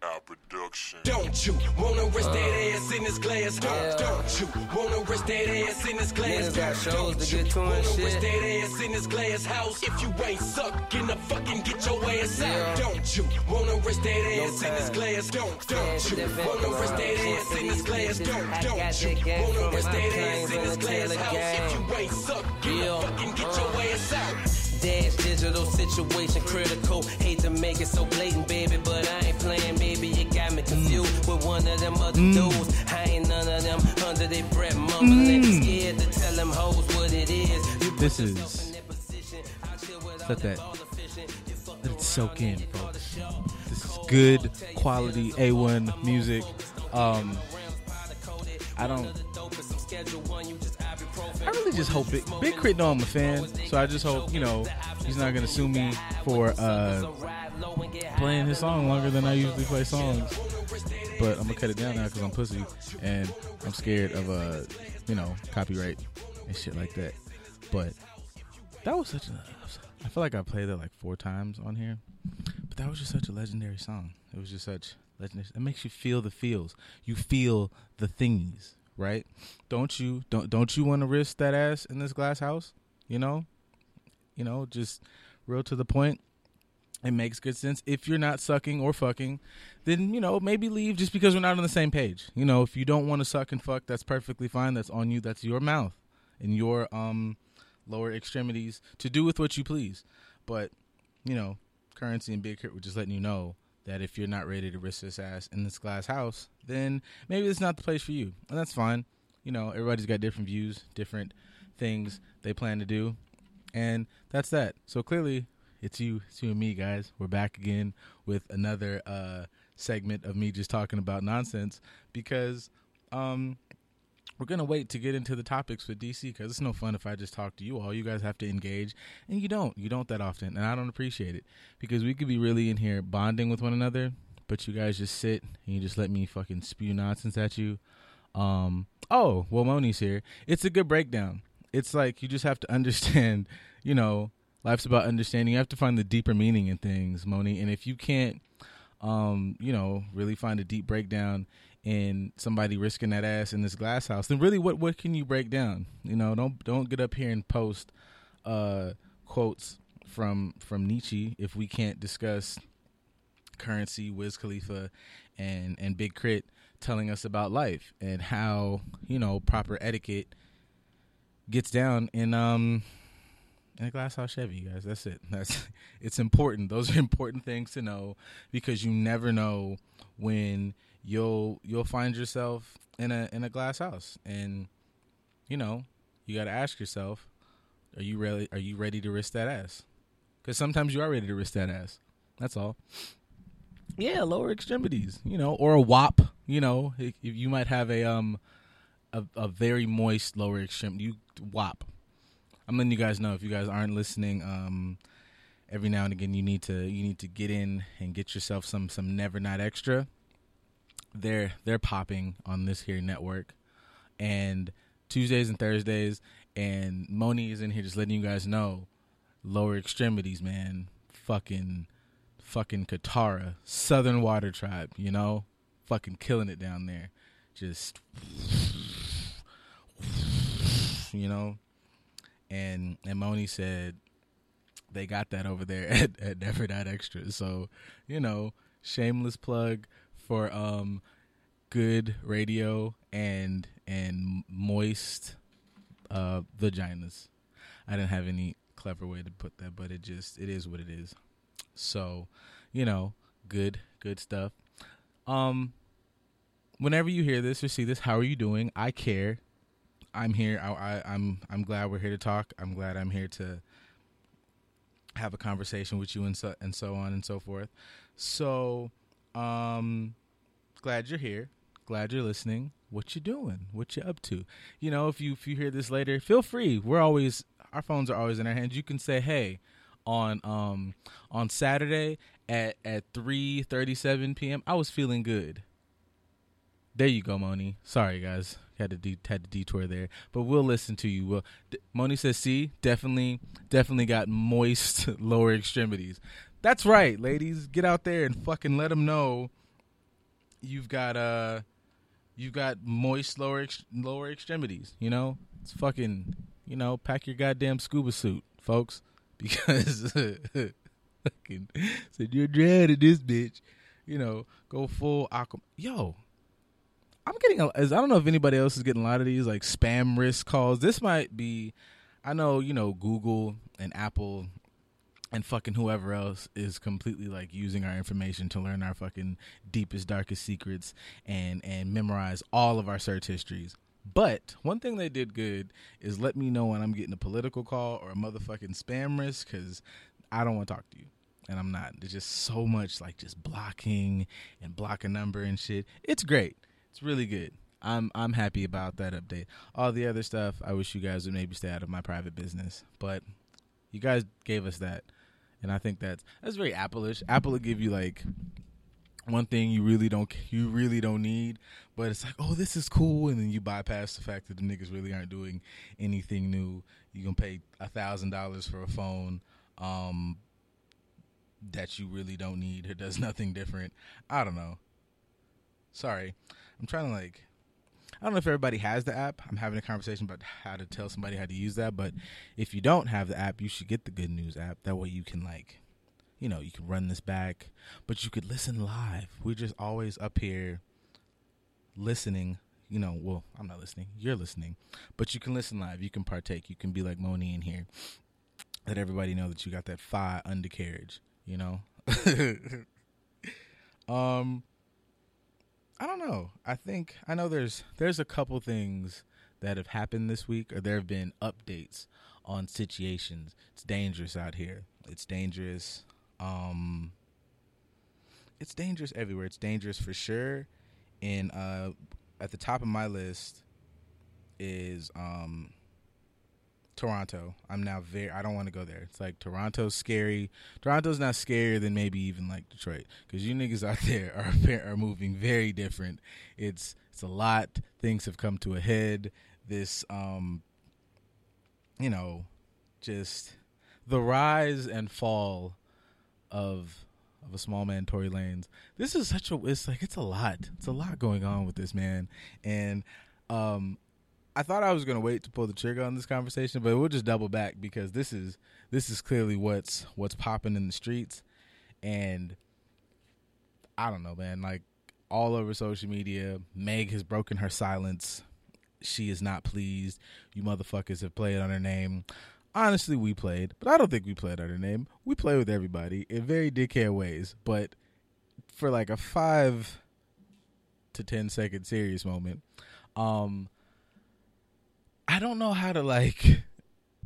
Our production. Don't you wanna rest that ass in this glass? Don't, Yeah. don't you wanna rest that ass in this glass? Niggas got shows don't to you get to and wanna shit. rest that ass in this glass house? If you ain't sucking the fucking get your ass Yeah. out. Don't you wanna rest that No ass in this glass? Don't, don't you wanna victim rest that ass in this glass? Don't, don't you wanna from rest that ass in this glass house? If you ain't sucking Yeah. the fucking get Uh. your ass out. Dash digital situation critical. Hate to make it so blatant, baby, but I ain't playing, baby. You got me confused with one of them other dudes. I ain't none of them under their breath mumbling. Scared to tell them hoes what it is. You This is- in their position. I'll chill without Let that- all efficient. You fuck Let it soak in, folks. This is good quality A1 music. Um, I don't. I really just hope it. Big K.R.I.T. know I'm a fan, so I just hope you know he's not gonna sue me for uh, playing his song longer than I usually play songs. But I'm gonna cut it down now because I'm pussy and I'm scared of uh, you know, copyright and shit like that. But that was such a. I feel like I played it like four times on here, but that was just such a legendary song. It was just such legendary. It makes you feel the feels. You feel the thingies, right? Don't you? Don't don't you want to risk that ass in this glass house? You know, you know, just real to the point. It makes good sense. If you're not sucking or fucking, then you know maybe leave just because we're not on the same page. You know, if you don't want to suck and fuck, that's perfectly fine. That's on you. That's your mouth and your um lower extremities to do with what you please. But you know, Curren$y and Big K.R.I.T. were just letting you know that if you're not ready to risk this ass in this glass house, then maybe it's not the place for you, and that's fine. You know, everybody's got different views, different things they plan to do, and that's that. So clearly, it's you, it's you and me, guys. We're back again with another uh, segment of me just talking about nonsense because um, we're gonna wait to get into the topics with DC because it's no fun if I just talk to you all. You guys have to engage, and you don't. You don't that often, and I don't appreciate it because we could be really in here bonding with one another, but you guys just sit and you just let me fucking spew nonsense at you. Um. Oh, well, Moni's here. It's a good breakdown. It's like you just have to understand. You know, life's about understanding. You have to find the deeper meaning in things, Moni. And if you can't, um, you know, really find a deep breakdown in somebody risking that ass in this glass house, then really, what what can you break down? You know, don't don't get up here and post uh, quotes from from Nietzsche if we can't discuss Curren$y, Wiz Khalifa, and and Big K.R.I.T. telling us about life and how you know proper etiquette gets down in um in a glass house Chevy, you guys. That's it. That's it's important. Those are important things to know because you never know when you'll you'll find yourself in a in a glass house, and you know you got to ask yourself, are you really are you ready to risk that ass? Because sometimes you are ready to risk that ass. That's all. Yeah, lower extremities, you know, or a WAP. You know, if you might have a um a, a very moist lower extremity. You WAP. I'm letting you guys know if you guys aren't listening. Um, every now and again, you need to you need to get in and get yourself some some Never Not Extra. They're they're popping on this here network, and Tuesdays and Thursdays, and Moni is in here just letting you guys know lower extremities, man. Fucking fucking Katara, Southern Water Tribe, you know, fucking killing it down there. Just you know, and and Moni said they got that over there at, at Never Not Extra. So, you know, shameless plug for um good radio and and moist uh vaginas. I didn't have any clever way to put that, but it just it is what it is. So, you know, good good stuff. Um whenever you hear this or see this, how are you doing? I care. I'm here. I, I, I'm I'm glad we're here to talk. I'm glad I'm here to have a conversation with you and so and so on and so forth. So, um, glad you're here. Glad you're listening. What you doing? What you up to? You know, if you if you hear this later, feel free. We're always our phones are always in our hands. You can say, "Hey, on um on Saturday at at three thirty seven p.m. I was feeling good." There you go, Moni. Sorry, guys, had to de- had to detour there, but we'll listen to you. Well, D- Moni says, "See, definitely, definitely got moist lower extremities." That's right, ladies. Get out there and fucking let them know you've got uh, you've got moist lower ex- lower extremities. You know, it's fucking. You know, pack your goddamn scuba suit, folks, because fucking said you're drowning this bitch. You know, go full aqua. Yo, I'm getting. A, I don't know if anybody else is getting a lot of these like spam risk calls. This might be. I know you know Google and Apple and fucking whoever else is completely like using our information to learn our fucking deepest darkest secrets and and memorize all of our search histories but one thing they did good is let me know when i'm getting a political call or a motherfucking spam risk because i don't want to talk to you and i'm not there's just so much like just blocking and block a number and shit it's great it's really good i'm i'm happy about that update all the other stuff i wish you guys would maybe stay out of my private business but you guys gave us that and I think that's that's very Apple-ish. Apple will give you like one thing you really don't you really don't need, but it's like, oh, this is cool, and then you bypass the fact that the niggas really aren't doing anything new. You can pay a thousand dollars for a phone um, that you really don't need. It does nothing different. I don't know. Sorry, I'm trying to like I don't know if everybody has the app. I'm having a conversation about how to tell somebody how to use that. But if you don't have the app, you should get the Good News app. That way you can like, you know, you can run this back, but you could listen live. We're just always up here listening. You know, well, I'm not listening. You're listening, but you can listen live. You can partake. You can be like Moni in here. Let everybody know that you got that fire undercarriage. You know. um I don't know. I think I know there's there's a couple things that have happened this week, or there have been updates on situations. It's dangerous out here. It's dangerous. Um, it's dangerous everywhere. It's dangerous for sure. And uh, at the top of my list is um, Toronto. I'm now very. I don't want to go there. It's like Toronto's scary. Toronto's not scarier than maybe even like Detroit because you niggas out there are are moving very different. It's it's a lot. Things have come to a head. This um, you know, just the rise and fall of of a small man Tory Lanez. This is such a. It's like it's a lot. It's a lot going on with this man, and um, I thought I was going to wait to pull the trigger on this conversation, but we'll just double back because this is this is clearly what's what's popping in the streets, and I don't know, man. Like all over social media, Meg has broken her silence. She is not pleased. You motherfuckers have played on her name. Honestly, we played, but I don't think we played on her name. We play with everybody in very dickhead ways, but for like a five to ten second serious moment, um, I don't know how to like.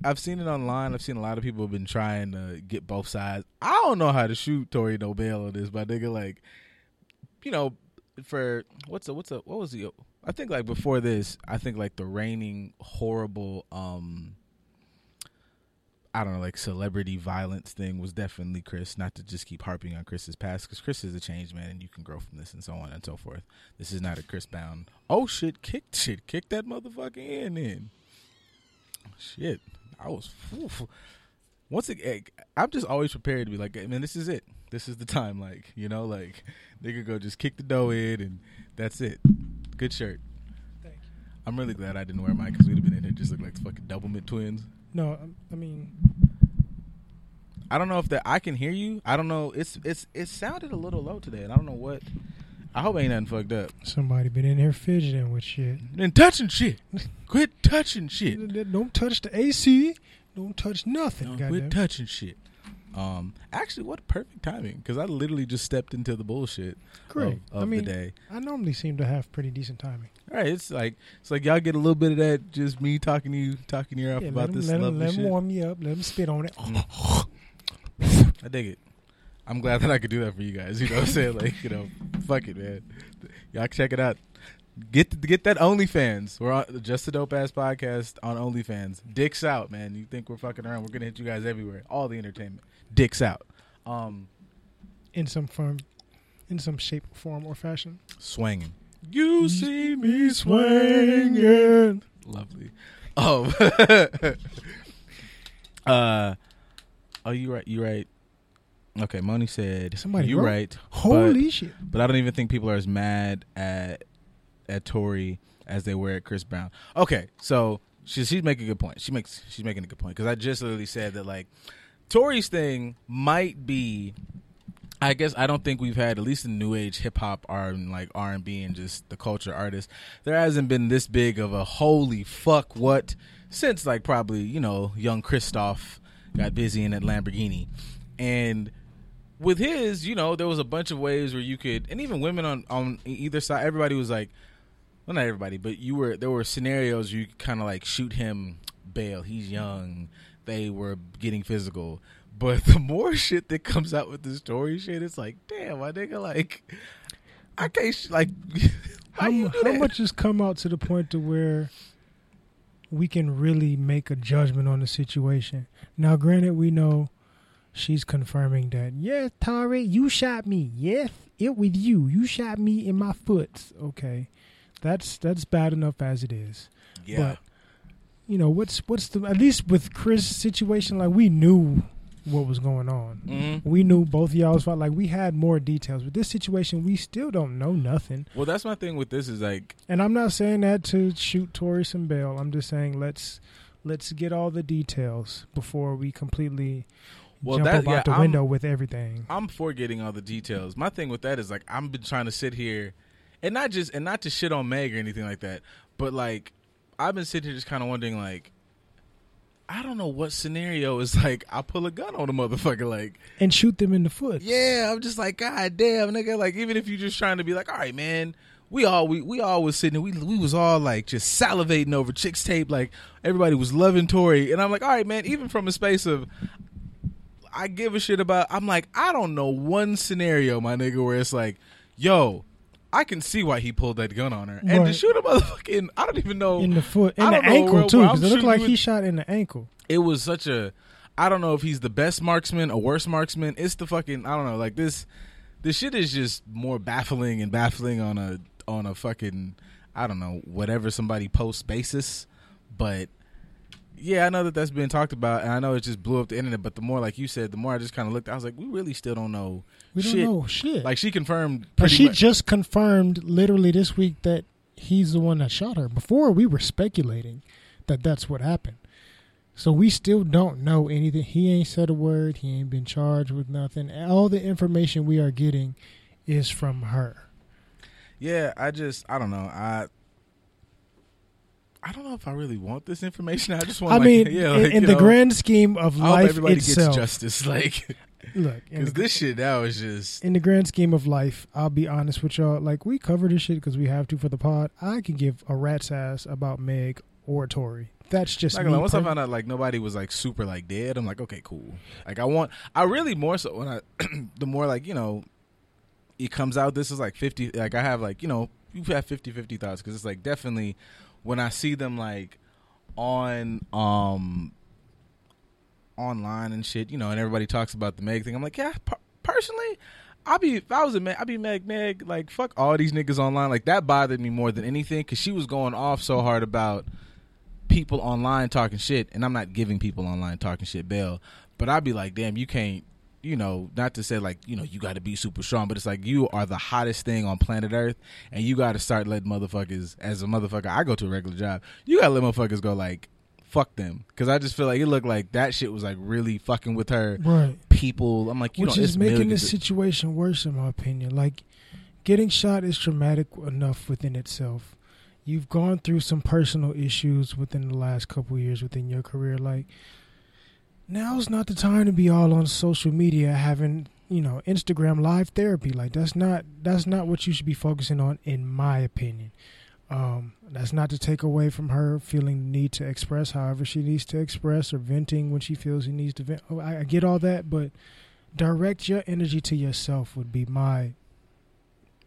I've seen it online. I've seen a lot of people have been trying to get both sides. I don't know how to shoot Tory Nobel on this, but nigga, like, you know, for what's a what's a what was the? I think like before this, I think like the reigning horrible, um I don't know, like celebrity violence thing was definitely Chris. Not to just keep harping on Chris's past, because Chris is a changed man, and you can grow from this, and so on and so forth. This is not a Chris bound. Oh shit! Kick shit! Kick that motherfucker in. Then shit, I was. Oof. Once again, I'm just always prepared to be like, man, this is it. This is the time. Like, you know, like nigga go just kick the dough in, and that's it. Good shirt. Thank you. I'm really glad I didn't wear mine because we'd have been in here just looking like fucking Doublemint twins. No, um, I mean, I don't know if that I can hear you. I don't know. It's it's it sounded a little low today, and I don't know what. I hope ain't nothing fucked up. somebody been in here fidgeting with shit. And touching shit. Quit touching shit. Don't touch the AC. Don't touch nothing. No, goddamn. quit touching shit. Um, actually, what perfect timing because I literally just stepped into the bullshit Great. of, of I mean, the day. I normally seem to have pretty decent timing. All right, it's like it's like y'all get a little bit of that. Just me talking to you, talking to your off Yeah, about let him, this let him, lovely let him warm you up. Let him spit on it. I dig it. I'm glad that I could do that for you guys. You know what I'm saying? Like, you know, fuck it, man. Y'all check it out. Get get that OnlyFans. We're on just a dope ass podcast on OnlyFans. Dicks out, man. You think we're fucking around? We're gonna hit you guys everywhere. All the entertainment. Dicks out. Um, in some form, in some shape, form, or fashion. swinging. You see me swinging. Lovely. Oh, uh, oh, you right. You right. Okay, Moni said Somebody wrote? right. Holy but, shit! But I don't even think people are as mad at at Tory as they were at Chris Brown. Okay, so she, she's making a good point. She makes she's making a good point because I just literally said that like Tory's thing might be. I guess I don't think we've had at least in new age hip hop in like R and B and just the culture artists. There hasn't been this big of a holy fuck what since like probably you know young Christoph got busy in that Lamborghini, and with his, you know, there was a bunch of ways where you could, and even women on on either side, everybody was like, well, not everybody, but you were there were scenarios you could kind of like shoot him bail. He's young. They were getting physical, but the more shit that comes out with the story shit, it's like, damn, my nigga, like, I can't sh- like. How, How, you do how much has come out to the point to where we can really make a judgment on the situation? Now, granted, we know she's confirming that. Yes, Tory, you shot me. Yes, it with you. You shot me in my foot. Okay, that's that's bad enough as it is. Yeah, But you know what's what's the at least with Chris' situation? Like we knew what was going on. hmm We knew both of y'all's felt like we had more details. With this situation, we still don't know nothing. well, that's my thing with this is like, And I'm not saying that to shoot Tory some bail. I'm just saying let's let's get all the details before we completely Well, jump that- up yeah, out the I'm- window with everything. I'm for getting all the details. My thing with that is like I've been trying to sit here and not just and not to shit on Meg or anything like that, but like I've been sitting here just kind of wondering like I don't know what scenario is like I pull a gun on a motherfucker like and shoot them in the foot. yeah I'm just like god damn nigga like even if you're just trying to be like all right man we all we, we all was sitting we we was all like just salivating over Chixtape like everybody was loving Tory and I'm like all right man even from a space of I give a shit about. I'm like, I don't know one scenario, my nigga, where it's like, yo, I can see why he pulled that gun on her, and to shoot a motherfucking, I don't even know. In the foot, in the ankle too, because it looked like with- he shot in the ankle. it was such a, I don't know if he's the best marksman or worst marksman. It's the fucking, I don't know, like this, this shit is just more baffling and baffling on a on a fucking, I don't know, whatever somebody posts basis, but. Yeah, I know that that's been talked about, and I know it just blew up the internet. But the more, like you said, the more I just kind of looked, I was like, we really still don't know. We don't shit. know shit. Like she confirmed. but she much, just confirmed literally this week that he's the one that shot her. Before we were speculating that that's what happened. So we still don't know anything. He ain't said a word. He ain't been charged with nothing. All the information we are getting is from her. yeah, I just, I don't know. I, I don't know if I really want this information. I just want. I like, mean, yeah, in, like, in the know, grand scheme of I life everybody itself, gets justice. Like, look, because this shit now is just. in the grand scheme of life, I'll be honest with y'all. Like we cover this shit because we have to for the pod. I can give a rat's ass about Meg or Tory. That's just Not me. gonna lie, once I found out like nobody was like super like dead, I'm like, okay, cool. Like I want, I really more so when I, the more like you know, it comes out. This is like fifty. Like I have like you know, you have 50 50 thoughts because it's like definitely when I see them like on um online and shit, you know, and everybody talks about the Meg thing. I'm like, yeah, per- personally. I'll be if I was a Meg, I'd be Meg Meg like fuck all these niggas online like that bothered me more than anything because she was going off so hard about people online talking shit, and I'm not giving people online talking shit bail, but I'd be like, damn, you can't, you know, not to say like, you know, you got to be super strong, but it's like you are the hottest thing on planet Earth, and you got to start letting motherfuckers, as a motherfucker, I go to a regular job, you got to let motherfuckers go like, fuck them, because I just feel like it looked like that shit was like really fucking with her. right. People, I'm like, you which know, is it's making this situation worse in my opinion like getting shot is traumatic enough within itself you've gone through some personal issues within the last couple years within your career like now's not the time to be all on social media having you know instagram live therapy. Like that's not that's not what you should be focusing on in my opinion. Um, that's not to take away from her feeling the need to express however she needs to express or venting when she feels she needs to vent. Oh, I, I get all that, but direct your energy to yourself would be my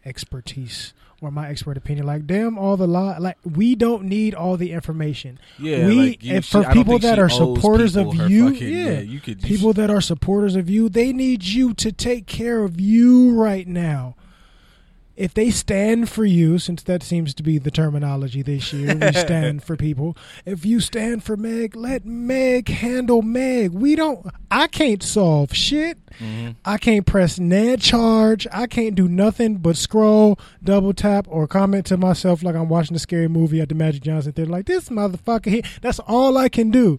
expertise or my expert opinion. Like, damn, all the lie. Like, we don't need all the information. yeah, we like, you, and she- for I people that are supporters of you, fucking- yeah, you could people that are supporters of you, they need you to take care of you right now. If they stand for you, since that seems to be the terminology this year, we stand for people. If you stand for Meg, let Meg handle Meg. We don't. I can't solve shit. Mm-hmm. I can't press Ned charge. I can't do nothing but scroll, double tap, or comment to myself like I'm watching a scary movie at the Magic Johnson Theater. Like this motherfucker here. That's all I can do.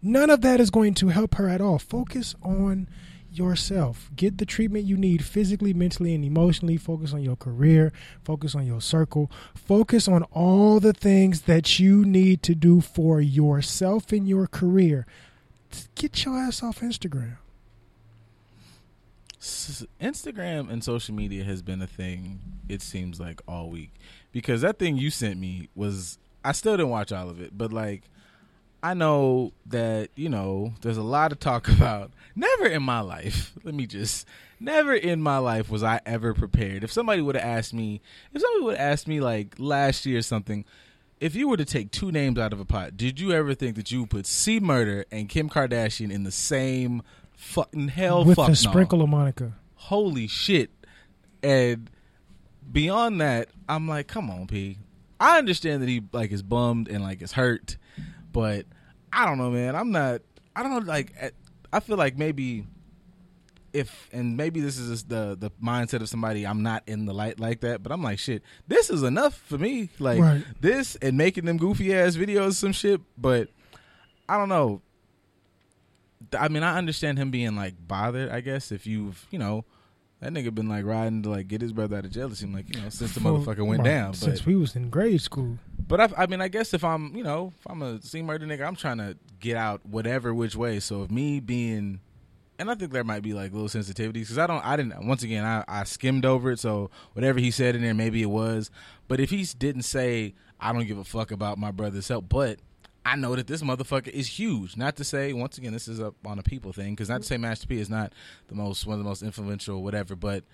None of that is going to help her at all. Focus on yourself. Get the treatment you need physically, mentally, and emotionally. Focus on your career. Focus on your circle. Focus on all the things that you need to do for yourself and your career. Get your ass off Instagram. Instagram and social media has been a thing. It seems like all week because that thing you sent me was. I still didn't watch all of it, but like, I know that you know there's a lot of talk about. Never in my life, let me just. Never in my life was I ever prepared. If somebody would have asked me, if somebody would have asked me like last year or something, if you were to take two names out of a pot, did you ever think that you would put C Murder and Kim Kardashian in the same fucking hell? With fuck a no. sprinkle of Monica. Holy shit! And beyond that, I'm like, come on, P. I understand that he like is bummed and like is hurt, but I don't know, man. I'm not. I don't know. Like, I feel like maybe if and maybe this is just the the mindset of somebody I'm not in the light like that, but I'm like shit. This is enough for me. Like Right. this and making them goofy ass videos, some shit. But I don't know. I mean, I understand him being like bothered. I guess if you've you know. That nigga been like riding to like get his brother out of jail. It seemed like you know since the motherfucker went right, down. But Since we was in grade school. But I, I mean, I guess if I'm, you know, if I'm a C murder nigga, I'm trying to get out whatever which way. So if me being, and I think there might be like little sensitivities because I don't, I didn't. Once again, I, I skimmed over it. So whatever he said in there, maybe it was. But if he didn't say, I don't give a fuck about my brother's help, but I know that this motherfucker is huge. Not to say, once again, this is up on a people thing because not to say Master P is not the most one of the most influential whatever, but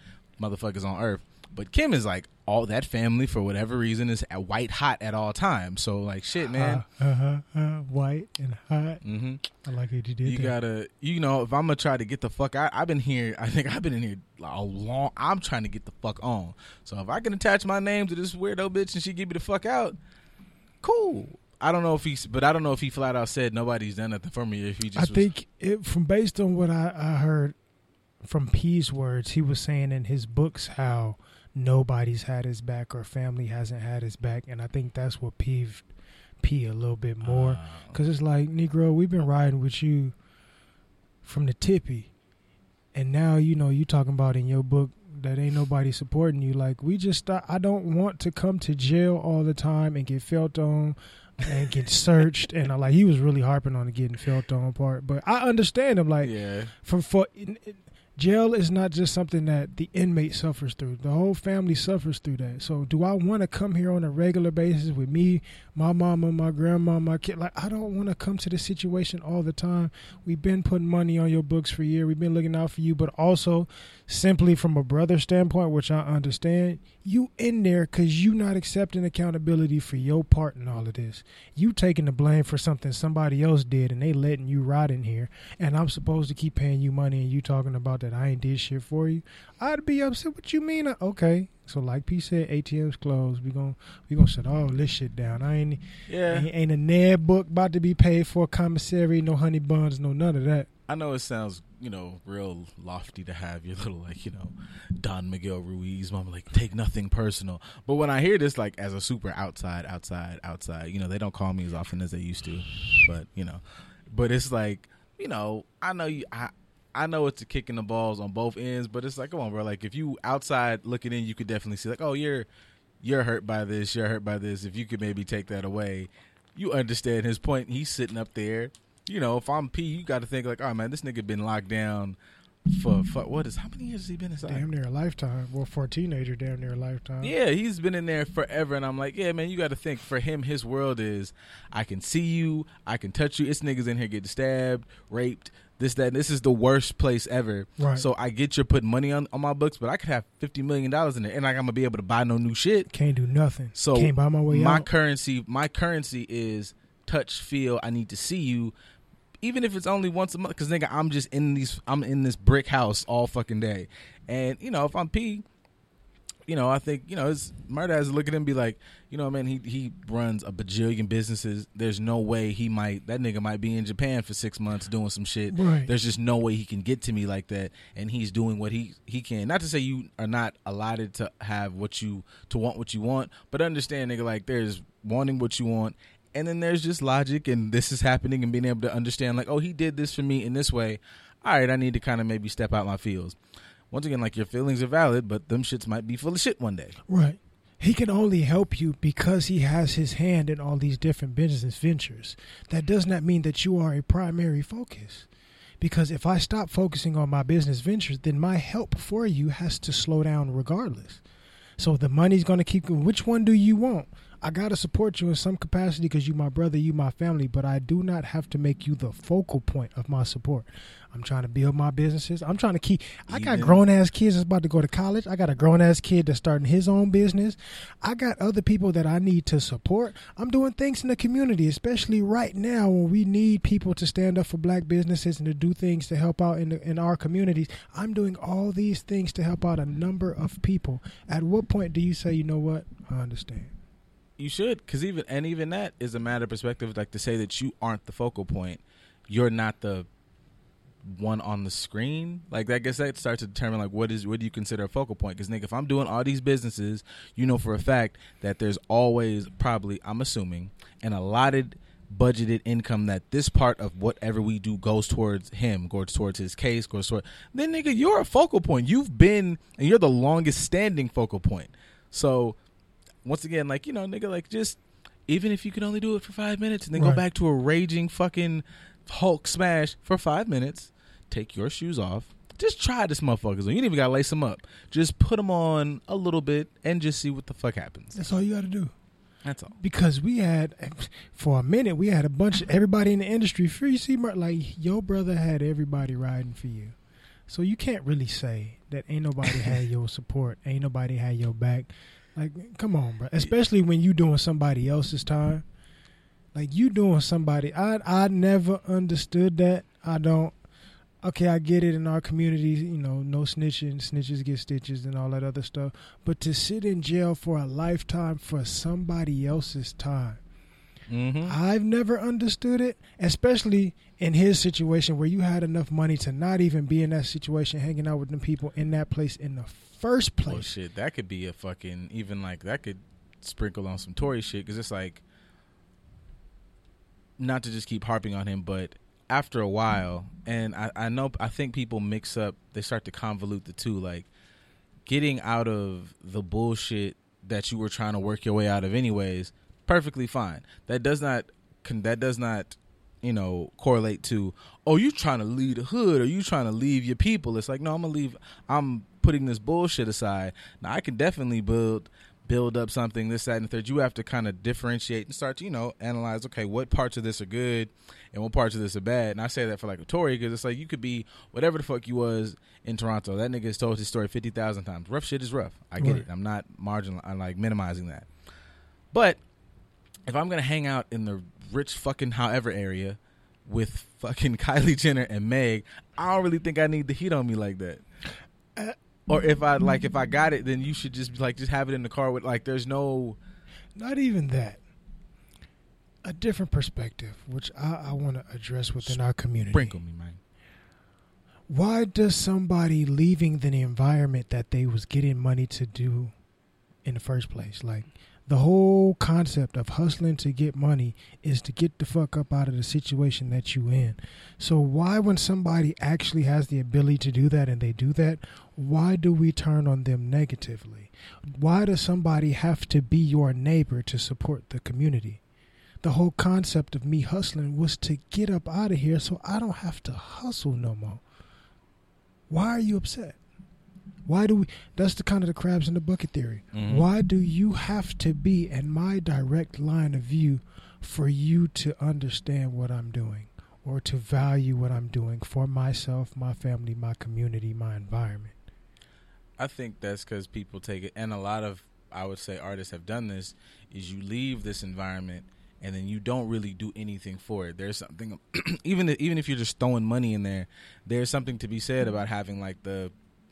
motherfuckers on earth. But Kim is like all that family for whatever reason is at white hot at all times. So like shit, man. Uh huh. Uh, white and hot. hmm I like what you did. You gotta, you know, if I'm gonna try to get the fuck out, I've been here. I think I've been in here a long. I'm trying to get the fuck on. So if I can attach my name to this weirdo bitch and she give me the fuck out, cool. I don't know if he's, but I don't know if he flat out said nobody's done nothing for me. If he I just, was, think it, from based on what I, I heard from P's words, he was saying in his books how nobody's had his back or family hasn't had his back, and I think that's what peeved P a little bit more. Ah. Because it's like Negro, we've been riding with you from the tippy, and now you know you talking about in your book that ain't nobody supporting you. Like we just, I don't want to come to jail all the time and get felt on and get searched and I, like he was really harping on the getting felt on part but i understand him like yeah, from for jail is not just something that the inmate suffers through. The whole family suffers through that. So do i want to come here on a regular basis with me my mama my grandma my kid like i don't want to come to this situation all the time. We've been putting money on your books for a year. We've been looking out for you but also simply from a brother standpoint which i understand you in there because you not accepting accountability for your part in all of this. You taking the blame for something somebody else did and they letting you rot in here and i'm supposed to keep paying you money and you talking about that i ain't did shit for you. I'd be upset what you mean? Okay so like p said atm's closed we gonna we gonna shut all this shit down i ain't yeah. ain't, ain't a ned book about to be paid for commissary no honey buns no none of that I know it sounds, you know, real lofty to have your little like, you know, Don Miguel Ruiz mom like take nothing personal. But when I hear this like as a super outside, outside, outside, you know, they don't call me as often as they used to. But, you know, but it's like, you know, I know you I I know it's a kick in the balls on both ends, but it's like, come on, bro. Like if you outside looking in, you could definitely see like, oh, you're you're hurt by this, you're hurt by this. If you could maybe take that away, you understand his point. He's sitting up there. You know, if I'm P, you got to think like, oh man, this nigga been locked down for, for what is how many years has he been inside? damn near a lifetime well for a teenager damn near a lifetime Yeah, he's been in there forever, and I'm like, yeah, man, you got to think. For him, his world is, I can see you, I can touch you. It's niggas in here getting stabbed, raped, this, that. This is the worst place ever. Right. So I get you're putting money on, on my books, but I could have fifty million dollars in there, and like I'm gonna be able to buy no new shit. can't do nothing So can't buy my way my out currency, my currency is touch, feel. I need to see you, even if it's only once a month. Because nigga, I'm just in these, I'm in this brick house all fucking day, and you know, if I'm P, you know, I think you know, his murder has to look at him and be like, you know, man, he he runs a bajillion businesses. There's no way he might that nigga might be in Japan for six months doing some shit. Right. There's just no way he can get to me like that, and he's doing what he he can. Not to say you are not allotted to have what you to want what you want, but understand, nigga, like there's wanting what you want. And then there's just logic, and this is happening, and being able to understand, like, oh, he did this for me in this way. All right, I need to kind of maybe step out my feels once again, like your feelings are valid, but them shits might be full of shit one day. Right. He can only help you because he has his hand in all these different business ventures. That does not mean that you are a primary focus. Because if I stop focusing on my business ventures, then my help for you has to slow down regardless. So the money's going to keep. Which one do you want? I got to support you in some capacity because you my brother, you my family, but I do not have to make you the focal point of my support. I'm trying to build my businesses. I'm trying to keep. I got grown ass kids that's about to go to college. I got a grown ass kid that's starting his own business. I got other people that I need to support. I'm doing things in the community, especially right now when we need people to stand up for black businesses and to do things to help out in the, in our communities. I'm doing all these things to help out a number of people. At what point do you say, you know what? I understand. You should, because even and even that is a matter of perspective. Like to say that you aren't the focal point, you're not the one on the screen. Like I guess that starts to determine like what is what do you consider a focal point? Because nigga, if I'm doing all these businesses, you know for a fact that there's always probably I'm assuming an allotted budgeted income that this part of whatever we do goes towards him, goes towards his case, goes toward then nigga, you're a focal point. You've been and you're the longest standing focal point. So once again, like you know, nigga, like just even if you can only do it for five minutes and then Right. go back to a raging fucking Hulk smash for five minutes, take your shoes off. Just try this motherfuckers. on. You ain't even gotta lace them up. Just put them on a little bit and just see what the fuck happens. That's all you got to do. That's all. because we had for a minute we had a bunch of everybody in the industry free see like your brother had everybody riding for you so you can't really say that ain't nobody had your support ain't nobody had your back like come on bro. Especially when you doing somebody else's time. Like you doing somebody i i never understood that. I don't okay, I get it in our community, you know, no snitching, snitches get stitches and all that other stuff. But to sit in jail for a lifetime for somebody else's time, Mm-hmm. I've never understood it, especially in his situation where you had enough money to not even be in that situation, hanging out with them people in that place in the first Well, place. shit, that could be a fucking even like that could sprinkle on some Tory shit because it's like not to just keep harping on him, but after a while, and I, I know I think people mix up, they start to convolute the two, like getting out of the bullshit that you were trying to work your way out of, anyways. Perfectly fine. That does not that does not you know correlate to oh you trying to leave the hood or you trying to leave your people it's like no i'm gonna leave i'm putting this bullshit aside now i can definitely build build up something this that and the third. You have to kind of differentiate and start to you know analyze okay what parts of this are good and what parts of this are bad. And i say that for like a tory because it's like you could be whatever the fuck you was in toronto. That nigga has told his story 50000 times. Rough shit is rough. I get Right. it i'm not marginal i'm like minimizing that. But if I'm gonna hang out in the rich fucking however area with fucking Kylie Jenner and Meg, I don't really think I need the heat on me like that. Uh, or if I like if mm-hmm. I got it, then you should just like just have it in the car with like there's no Not even that. A different perspective, which I, I want to address within our community. sprinkle me, man. Why does somebody leaving the environment that they was getting money to do in the first place? Like the whole concept of hustling to get money is to get the fuck up out of the situation that you in. So why when somebody actually has the ability to do that and they do that, why do we turn on them negatively? Why does somebody have to be your neighbor to support the community? The whole concept of me hustling was to get up out of here so I don't have to hustle no more. Why are you upset? Why do we? That's the kind of the crabs in the bucket theory. Mhm. Why do you have to be in my direct line of view for you to understand what I'm doing or to value what I'm doing for myself, my family, my community, my environment? I think that's because people take it, and a lot of I would say artists have done this. Is you leave this environment and then you don't really do anything for it. There's something, even even if you're just throwing money in there, there's something to be said about having like the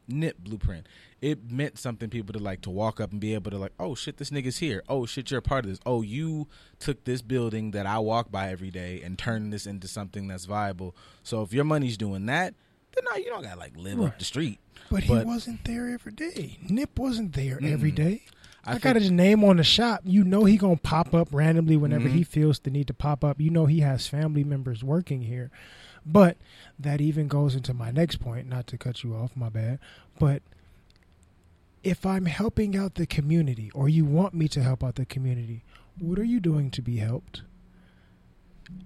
Nip blueprint. It meant something people to like to walk up and be able to like, oh shit, this nigga's here. Oh shit, you're a part of this. Oh, you took this building that I walk by every day and turned this into something that's viable. So if your money's doing that, then no, you don't gotta like live Right. up the street. But, But- he wasn't there every day. Nip wasn't there every Mm. day. I I, got his name on the shop. You know he gonna pop up randomly whenever Mhm. he feels the need to pop up. You know he has family members working here. But that even goes into my next point, not to cut you off, my bad. But if I'm helping out the community or you want me to help out the community, what are you doing to be helped?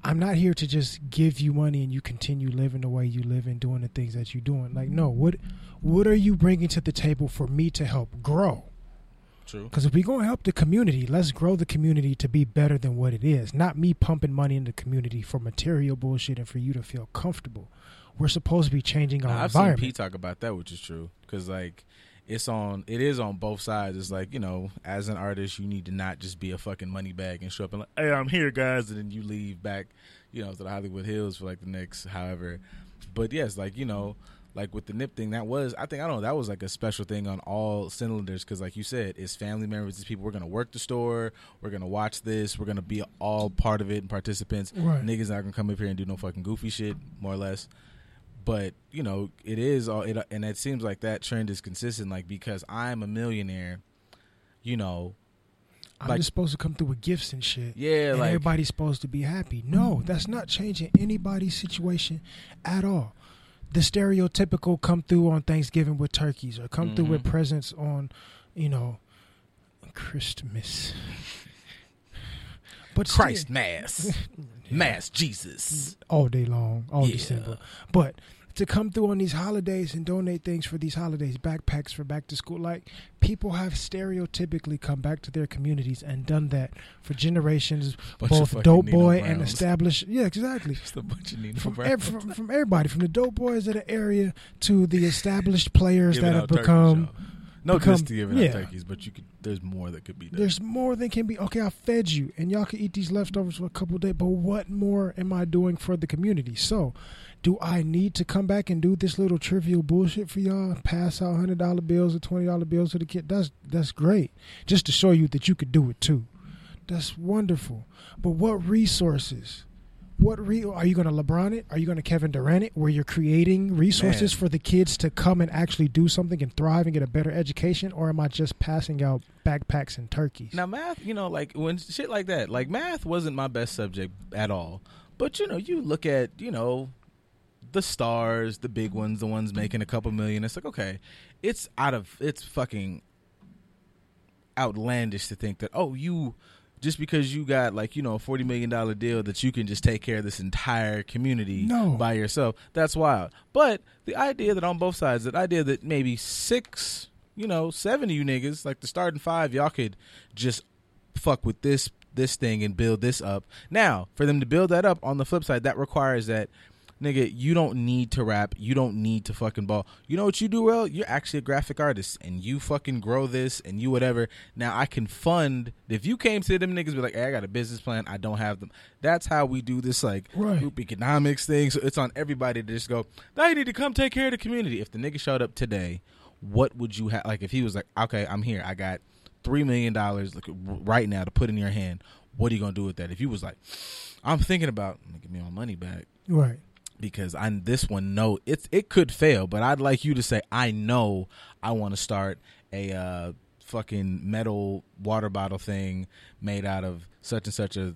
I'm not here to just give you money and you continue living the way you live and doing the things that you're doing. Like, no, what what are you bringing to the table for me to help grow? True. Because if we're going to help the community, let's grow the community to be better than what it is. Not me pumping money in the community for material bullshit and for you to feel comfortable. We're supposed to be changing our I've seen environment. Pete talk about that, which is true. Because like, it's on. It is on both sides. It's like you know, as an artist, you need to not just be a fucking money bag and show up and like, hey, I'm here, guys, and then you leave back, you know, to the Hollywood Hills for like the next however. But yes, like you know. Like with the nip thing, that was I think I don't know that was like a special thing on all cylinders because like you said, it's family members, it's people. We're gonna work the store, we're gonna watch this, we're gonna be all part of it and participants. Right. Niggas not gonna come up here and do no fucking goofy shit, more or less but you know it is all it and it seems like that trend is consistent like because i'm a millionaire you know I'm like- just supposed to come through with gifts and shit. yeah and like everybody's supposed to be happy. No, that's not changing anybody's situation at all. The stereotypical come through on Thanksgiving with turkeys or come through with Mhm. presents on, you know, Christmas. But still- christ mass mass jesus all day long, all Yeah. December. But to come through on these holidays and donate things for these holidays, backpacks for back to school, like people have stereotypically come back to their communities and done that for generations, Bunch both dope Nino boy and established. Yeah, exactly. just a bunch of Nino From, Browns. ev- from, from everybody, from the dope boys of the area to the established players that have turkeys, become. no become- to giving yeah. out turkeys but you could there's more that could be done There's more than can be. Okay, I fed you, and y'all can eat these leftovers for a couple days. But what more am I doing for the community? So, do I need to come back and do this little trivial bullshit for y'all? Pass out hundred dollar bills or twenty dollar bills to the kid? That's that's great, just to show you that you could do it too. That's wonderful. But what resources? What re- are you going to LeBron it? Are you going to Kevin Durant it? Where you're creating resources Man. for the kids to come and actually do something and thrive and get a better education, or am I just passing out backpacks and turkeys? Now math, you know, like when shit like that, like math wasn't my best subject at all. But you know, you look at, you know, the stars, the big ones, the ones making a couple million. It's like, okay, it's out of it's fucking outlandish to think that oh, you just because you got like, you know, a 40 million dollar deal that you can just take care of this entire community No. by yourself. That's wild. But the idea that on both sides, that idea that maybe 6 you know, seven of you niggas, like the starting five, y'all could just fuck with this this thing and build this up. Now, for them to build that up on the flip side, that requires that nigga, you don't need to rap, you don't need to fucking ball. You know what you do well? You're actually a graphic artist and you fucking grow this and you whatever. Now I can fund if you came to them niggas be like, Hey, I got a business plan, I don't have them. That's how we do this like Right. group economics thing. So it's on everybody to just go, Now you need to come take care of the community. If the nigga showed up today, what would you have like if he was like, Okay, I'm here, I got three million dollars like right now to put in your hand. What are you gonna do with that? If you was like, I'm thinking about give me my money back Right. Because I this one no it's it could fail, but I'd like you to say I know I want to start a uh, fucking metal water bottle thing made out of such and such a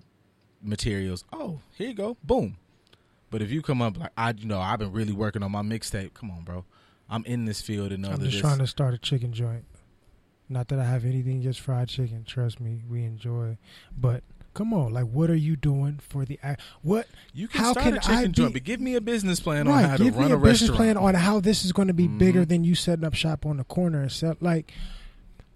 materials. Oh, here you go, boom. But if you come up like I, you know, I've been really working on my mixtape. Come on, bro. I'm in this field and know I'm just this. trying to start a chicken joint. Not that I have anything against fried chicken. Trust me, we enjoy. But come on, like, what are you doing for the? What? you can how start can a chicken I joint, be- but give me a business plan on how to Give run me a, a, business restaurant. plan on how this is going to be bigger Mhm. than you setting up shop on the corner and sell. Like,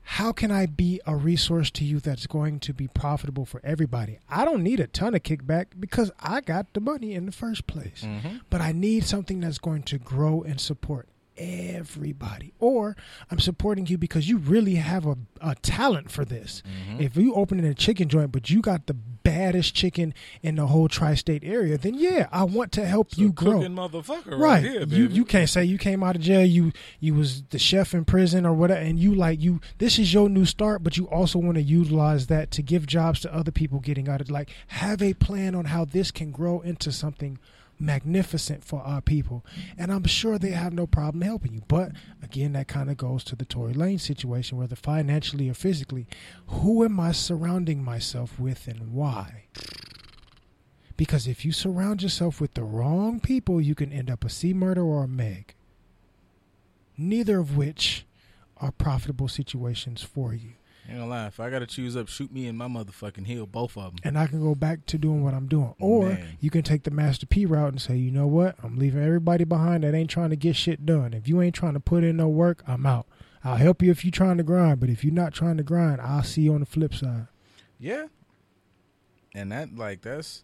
how can I be a resource to you that's going to be profitable for everybody? I don't need a ton of kickback because I got the money in the first place. Mhm. But I need something that's going to grow and support everybody. Or I'm supporting you because you really have a, a talent for this. Mhm. If you open in a chicken joint, but you got the baddest chicken in the whole tri-state area, then yeah, I want to help you grow. Motherfucker, right, Right, here, you you can't say you came out of jail. You you was the chef in prison or whatever, and you like you. This is your new start, but you also want to utilize that to give jobs to other people getting out of. Like have a plan on how this can grow into something magnificent for our people, and I'm sure they have no problem helping you. But again, that kind of goes to the Tory Lanez situation, whether financially or physically, who am I surrounding myself with, and why? Because if you surround yourself with the wrong people, you can end up a C murder or a Meg. Neither of which are profitable situations for you. Ain't gonna lie. If I gotta choose up, shoot me in my motherfucking heel, both of them. And I can go back to doing what I'm doing. Or Man. you can take the Master P route and say, you know what? I'm leaving everybody behind that ain't trying to get shit done. If you ain't trying to put in no work, I'm out. I'll help you if you're trying to grind, but if you're not trying to grind, I'll see you on the flip side. Yeah. And that like that's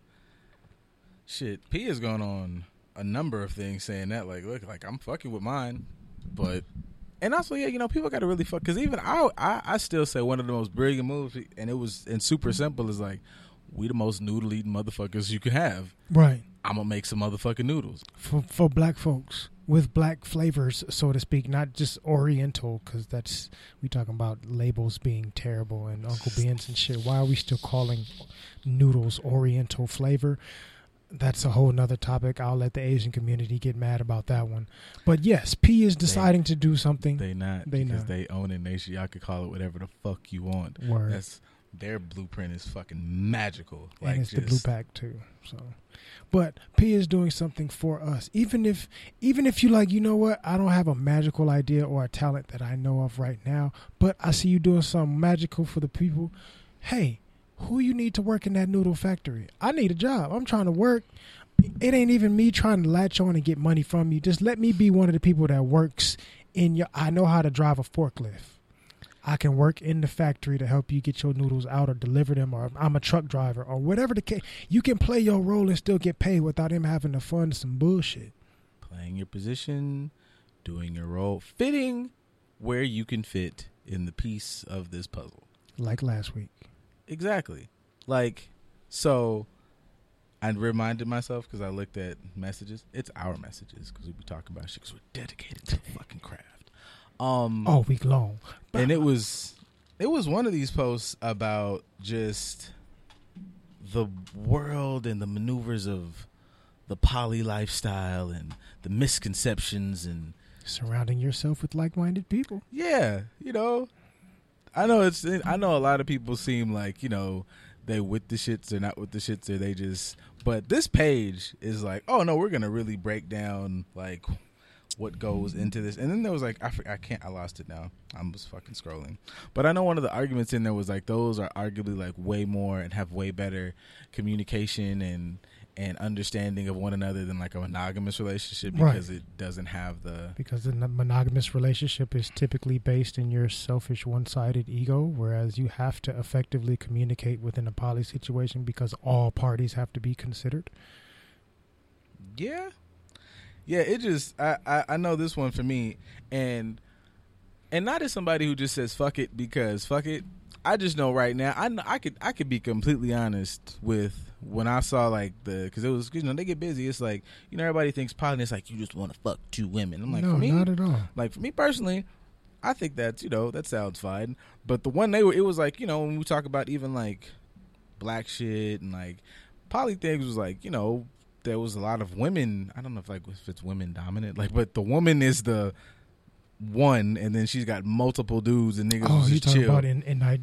shit. P is going on a number of things saying that like look like I'm fucking with mine, but and also yeah you know people got to really fuck because even I, I I still say one of the most brilliant moves and it was and super simple is like we the most noodle eating motherfuckers you can have. Right. I'm gonna make some motherfucking noodles. for for black folks with black flavors, so to speak, not just Oriental, because that's we talking about labels being terrible and Uncle Ben's and shit. Why are we still calling noodles Oriental flavor? That's a whole nother topic. I'll let the Asian community get mad about that one. But yes, P is deciding to do something. They not They because not. Because they own a nation. Y'all could call it whatever the fuck you want. Word. That's their blueprint is fucking magical. Like and it's the blue pack too. So, but P is doing something for us. Even if, even if you like, you know what? I don't have a magical idea or a talent that I know of right now, but I see you doing something magical for the people. Hey, who you need to work in that noodle factory? I need a job. I'm trying to work. It ain't even me trying to latch on and get money from you. Just let me be one of the people that works in your. I know how to drive a forklift. I can work in the factory to help you get your noodles out or deliver them, or I'm a truck driver, or whatever the case. You can play your role and still get paid without him having to fund some bullshit. playing your position, doing your role, fitting where you can fit in the piece of this puzzle. Like last week. Exactly. Like, so I reminded myself because I looked at messages. It's our messages because we be talking about shit because we're dedicated to the fucking craft. Um, All week long. and it was it was one of these posts about just the world and the maneuvers of the poly lifestyle and the misconceptions and Surrounding yourself with like minded people. yeah, you know, I know it's I know a lot of people seem like you know they with the shits, they're not with the shits, or they just. But this page is like, oh no, we're gonna really break down like what goes into this. And then there was like, I I can't, I lost it now. I'm just fucking scrolling. But I know one of the arguments in there was like those are arguably like way more and have way better communication and and understanding of one another than like a monogamous relationship Right. because it doesn't have the Because the monogamous relationship is typically based in your selfish one sided ego, whereas you have to effectively communicate within a poly situation because all parties have to be considered. Yeah, yeah. It just I, I I know this one for me, and and not as somebody who just says fuck it because fuck it. I just know right now. I I could I could be completely honest with when I saw like the because it was you know they get busy. It's like you know everybody thinks poly. It's like you just want to fuck two women. I'm like no, for me, not at all. like for me personally, I think that's you know that sounds fine. But the one they were, it was like you know when we talk about even like black shit and like poly things was like you know there was a lot of women. I don't know if like if it's women dominant, like but the woman is the one, and then she's got multiple dudes and niggas. Oh, you talking chill. about in, in I,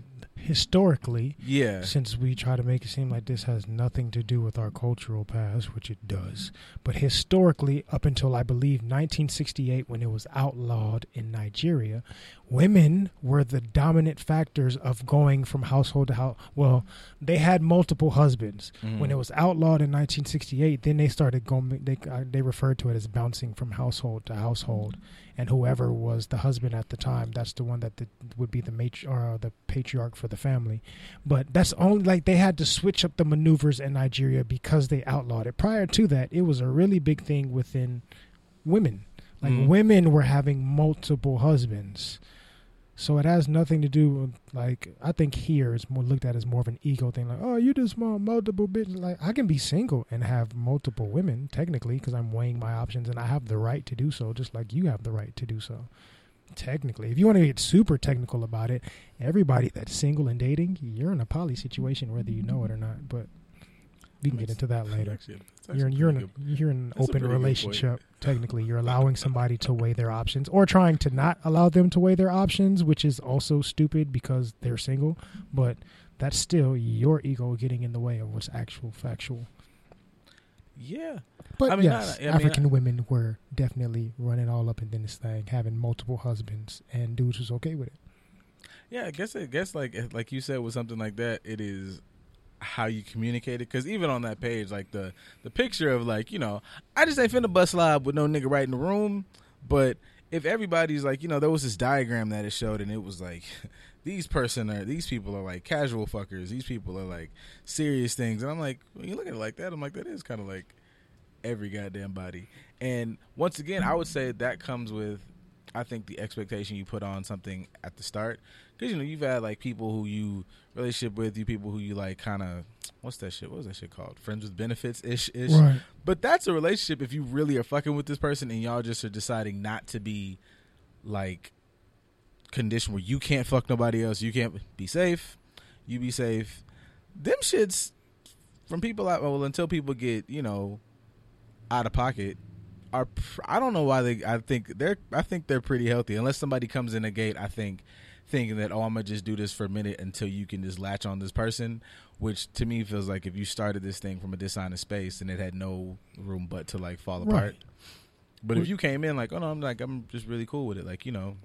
historically, yeah, since we try to make it seem like this has nothing to do with our cultural past, which it does. But historically, up until I believe 1968, when it was outlawed in Nigeria, women were the dominant factors of going from household to house. Well, they had multiple husbands. Mm-hmm. When it was outlawed in 1968, then they started going. They uh, they referred to it as bouncing from household to household, and whoever was the husband at the time, that's the one that the, would be the matri- or the patriarch for the family. But that's only like they had to switch up the maneuvers in Nigeria because they outlawed it. Prior to that, it was a really big thing within women. Like Mhm. women were having multiple husbands. So it has nothing to do with like I think here it's more looked at as more of an ego thing. Like, oh, you just want multiple bitches. Like I can be single and have multiple women technically because I'm weighing my options and I have the right to do so, just like you have the right to do so. Technically, if you want to get super technical about it, everybody that's single and dating, you're in a poly situation whether you know it or not. But we can get into that later. Actually, You're actually you're in a, you're in an open pretty good point. relationship. Technically, you're allowing somebody to weigh their options, or trying to not allow them to weigh their options, which is also stupid because they're single. But that's still your ego getting in the way of what's actual factual. Yeah, But I mean, yes, I- I mean, African women were definitely running all up in this thing, having multiple husbands, and dudes was okay with it. yeah. I guess I guess like eh, like you said with something like that, it is how you communicate it. Because even on that page, like the the picture of like you know, I just ain't finna bust live with no nigga right in the room. But if everybody's like, you know, there was this diagram that it showed, and it was like. These person are these people are like casual fuckers. These people are like serious things, and I'm like, when you look at it like that, I'm like, that is kind of like every goddamn body. And once again, I would say that comes with, I think, the expectation you put on something at the start. Because, you know, you've had, like, people who you relationship with, you people who you, like, kind of, what's that shit? What was that shit called? Friends with benefits ish ish. Right. But that's a relationship if you really are fucking with this person and y'all just are deciding not to be, like, condition where you can't fuck nobody else. You can't be safe. You be safe. Them shits from people out, well, until people get, you know, out of pocket are I don't know why they I think they're I think they're pretty healthy unless somebody comes in a gate I think thinking that oh I'm gonna just do this for a minute until you can just latch on this person which to me feels like if you started this thing from a dishonest space and it had no room but to like fall Right. apart. But if you came in like oh no I'm like I'm just really cool with it like you know.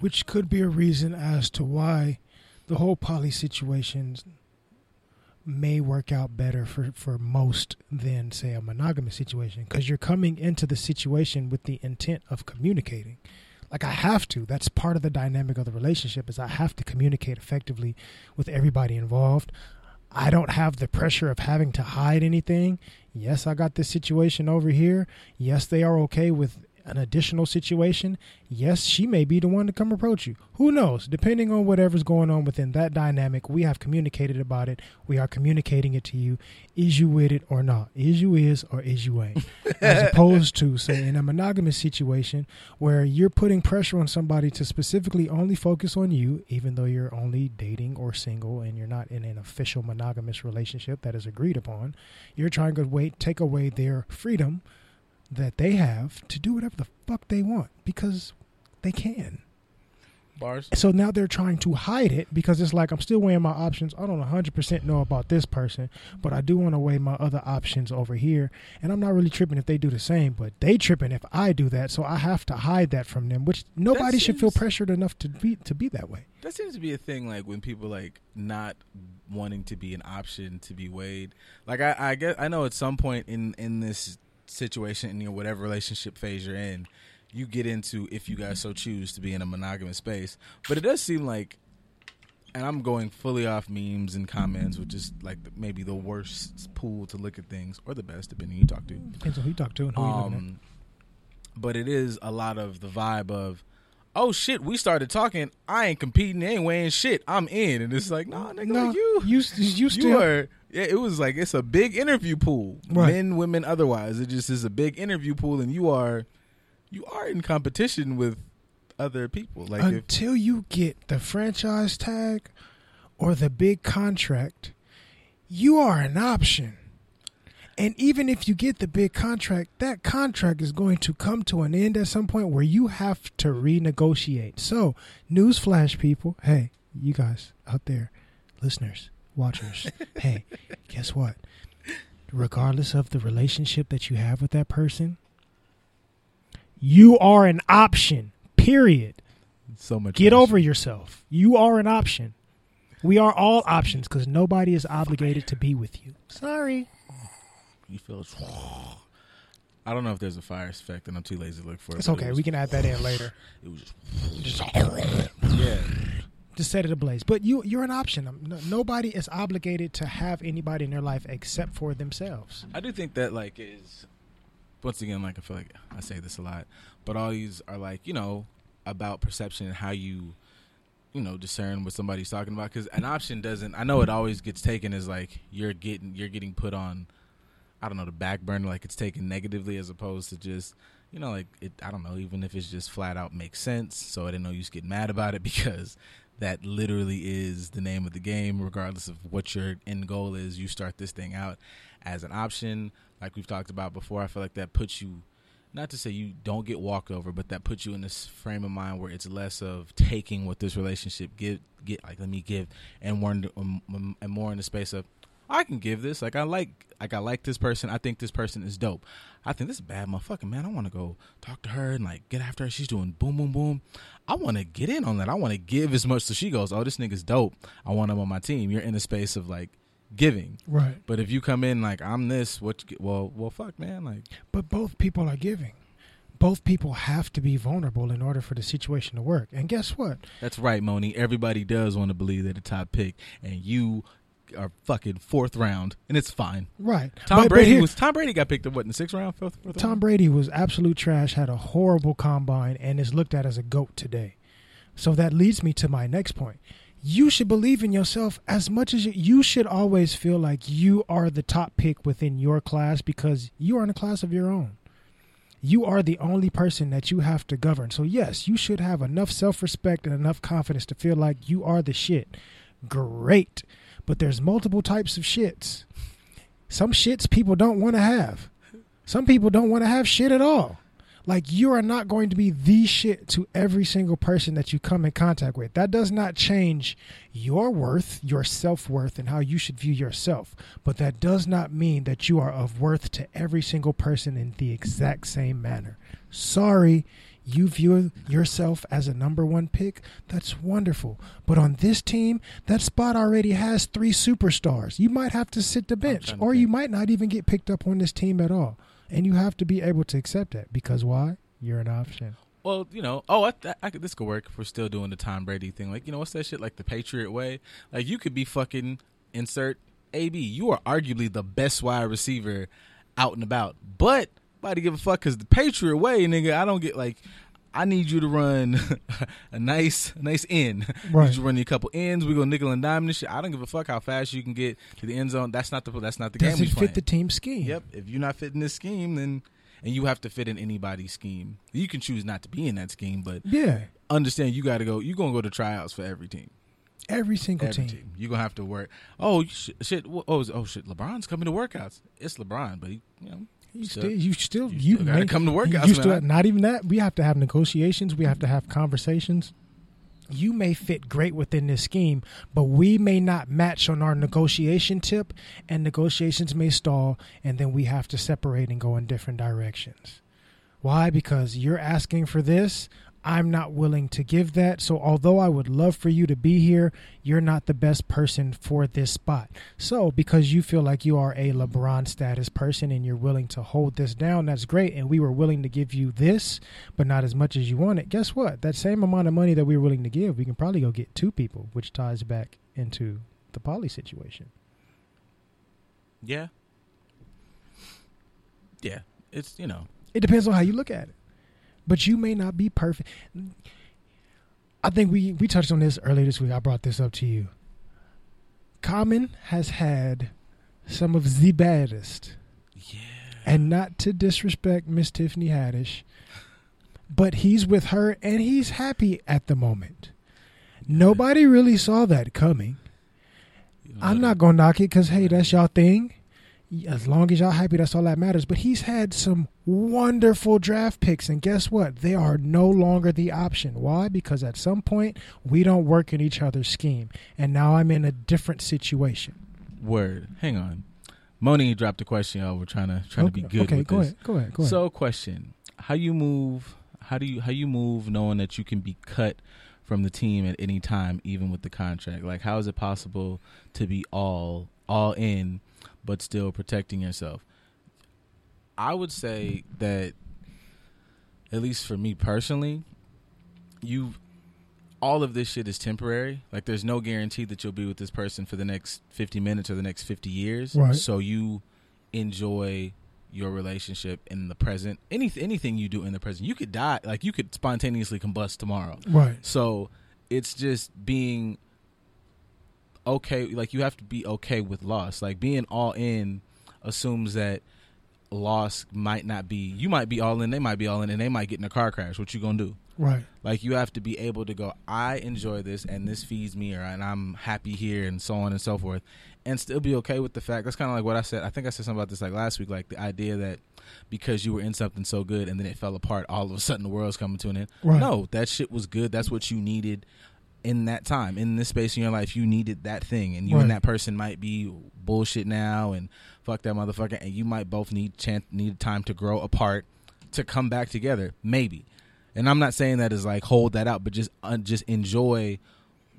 Which could be a reason as to why the whole poly situations may work out better for, for most than say a monogamous situation because you're coming into the situation with the intent of communicating like i have to. That's part of the dynamic of the relationship is i have to communicate effectively with everybody involved. I don't have the pressure of having to hide anything. Yes i got this situation over here. Yes they are okay with an additional situation, yes, she may be the one to come approach you. Who knows? Depending on whatever's going on within that dynamic, we have communicated about it. We are communicating it to you. Is you with it or not? Is you is or is you ain't? As opposed to, say, in a monogamous situation where you're putting pressure on somebody to specifically only focus on you, even though you're only dating or single and you're not in an official monogamous relationship that is agreed upon. You're trying to wait, take away their freedom that they have to do whatever the fuck they want because they can. bars So now they're trying to hide it because it's like I'm still weighing my options. I don't 100% know about this person, but I do want to weigh my other options over here. And I'm not really tripping if they do the same, but they tripping if I do that. So I have to hide that from them, which nobody should feel pressured enough to be to be that way. That seems to be a thing, like when people like not wanting to be an option to be weighed. Like I, I guess I know at some point in in this situation, in you know, whatever relationship phase you're in, you get into if you guys so choose to be in a monogamous space. But it does seem like, and I'm going fully off memes and comments, which is like the, maybe the worst pool to look at things, or the best, depending who you talk to. Depends on who you talk to and who you looking at. Um, but it is a lot of the vibe of, oh shit, we started talking. I ain't competing, ain't weighing shit. I'm in, and it's like, nah, nigga, like you, you, you still. you are. Yeah, it was like it's a big interview pool, Right. men, women, otherwise. It just is a big interview pool, and you are, you are in competition with other people. Like if until you get the franchise tag or the big contract, you are an option. And even if you get the big contract, that contract is going to come to an end at some point where you have to renegotiate. So, newsflash, people. Hey, you guys out there, listeners, watchers. hey, guess what? Regardless of the relationship that you have with that person, you are an option. Period. so much, Get trash. over yourself. You are an option. We are all options because nobody is obligated to be with you. Sorry. You feel. I don't know if there's a fire effect, and I'm too lazy to look for it. It's but it okay. was- We can add that in later. It was just Just, yeah. just set it ablaze. But you, you're an option. Um, no- nobody is obligated to have anybody in their life except for themselves. I do think that like is once again like I feel like I say this a lot, but all these are like you know about perception and how you you know discern what somebody's talking about because an option doesn't. I know it always gets taken as like you're getting you're getting put on. I don't know the back burner, like it's taken negatively as opposed to just you know like it. I don't know even if it's just flat out makes sense. So I didn't know you get mad about it because that literally is the name of the game, regardless of what your end goal is. You start this thing out as an option, like we've talked about before. I feel like that puts you not to say you don't get walked over, but that puts you in this frame of mind where it's less of taking what this relationship give get like let me give, and more in the, um, and more in the space of I can give this. Like I like like I like this person. I think this person is dope. I think this is a bad motherfucker, man. I want to go talk to her and like get after her. She's doing boom boom boom. I want to get in on that. I want to give as much so she goes, "Oh, this nigga's dope. I want him on my team." You're in the space of like giving. Right. But if you come in like I'm this, what? Well, well, fuck, man. Like, But both people are giving. Both people have to be vulnerable in order for the situation to work. And guess what? that's right, Moni. Everybody does want to believe they're the top pick, and you are fucking fourth round, and it's fine. Right. Tom But- but Brady here- was Tom Brady got picked up what in the sixth round, fifth, fourth Tom round? Brady was absolute trash, had a horrible combine, and is looked at as a GOAT today. So that leads me to my next point. You should believe in yourself as much as you, you should always feel like you are the top pick within your class because you are in a class of your own. You are the only person that you have to govern. So, yes, you should have enough self respect and enough confidence to feel like you are the shit. Great. But there's multiple types of shits. Some shits people don't want to have. Some people don't want to have shit at all. Like you are not going to be the shit to every single person that you come in contact with. That does not change your worth, your self worth, and how you should view yourself. But that does not mean that you are of worth to every single person in the exact same manner. Sorry, you view yourself as a number one pick. That's wonderful. But on this team, that spot already has three superstars. You might have to sit the bench, or you might not even get picked up on this team at all. And you have to be able to accept that because why? You're an option. Well, you know, oh, I, I could, this could work if we're still doing the Tom Brady thing. Like, you know, what's that shit? Like the Patriot way. Like, you could be fucking insert AB. You are arguably the best wide receiver out and about, but nobody give a fuck because the Patriot way, nigga. I don't get like. I need you to run a nice, nice end. Right. You need you run a couple ends. We go nickel and dime this shit. I don't give a fuck how fast you can get to the end zone. That's not the that's not the Does game. we fit the team scheme? Yep. If you're not fitting this scheme, then and you have to fit in anybody's scheme. You can choose not to be in that scheme, but Yeah. understand you got to go. You're gonna go to tryouts for every team. Every single Every team. team. You're gonna have to work. Oh sh- shit! Oh, oh shit! LeBron's coming to workouts. It's LeBron, but he, you know, You still- still, you still, you still gotta come to workouts, You still, not even that. We have to have negotiations. We have to have conversations. You may fit great within this scheme, but we may not match on our negotiation tip, and negotiations may stall, and then we have to separate and go in different directions. Why? Because you're asking for this. I'm not willing to give that. So, although I would love for you to be here, you're not the best person for this spot. So, because you feel like you are a LeBron status person and you're willing to hold this down, that's great. And we were willing to give you this, but not as much as you wanted. Guess what? That same amount of money that we were willing to give, we can probably go get two people, which ties back into the poly situation. yeah, yeah. It's you know, It depends on how you look at it. But you may not be perfect. I think we we touched on this earlier this week. I brought this up to you. Common has had some of the baddest, yeah. and not to disrespect Miss Tiffany Haddish, but he's with her and he's happy at the moment. Nobody really saw that coming. I'm not gonna knock it because hey, that's y'all thing. As long as y'all happy, that's all that matters. But he's had some wonderful draft picks, and guess what? They are no longer the option. Why? Because at some point we don't work in each other's scheme, and now I'm in a different situation. Word. Hang on. Moni dropped a question. Y'all. We're trying to trying to be good Okay, with go this. ahead. Go ahead. Go ahead. So, question: How you move? How do you how you move knowing that you can be cut from the team at any time, even with the contract? Like, how is it possible to be all all in, but still protecting yourself? I would say that, at least for me personally, you all of this shit is temporary. Like, there's no guarantee that you'll be with this person for the next 50 minutes or the next 50 years. Right. So you enjoy your relationship in the present. Any anything you do in the present, you could die. Like you could spontaneously combust tomorrow. right. So it's just being okay. Like you have to be okay with loss. Like being all in assumes that loss might not be. You might be all in. They might be all in, and they might get in a car crash. What you gonna do? Right. Like you have to be able to go. I enjoy this, and this feeds me, or and I'm happy here, and so on and so forth, and still be okay with the fact. That's kind of like what I said. I think I said something about this like last week. Like the idea that because you were in something so good and then it fell apart, all of a sudden the world's coming to an end. Right. No, that shit was good. That's what you needed in that time, in this space in your life. You needed that thing, and you Right. and that person might be bullshit now, and fuck that motherfucker, and you might both need chance, need time to grow apart to come back together, maybe. And I'm not saying that is like hold that out, but just uh, just enjoy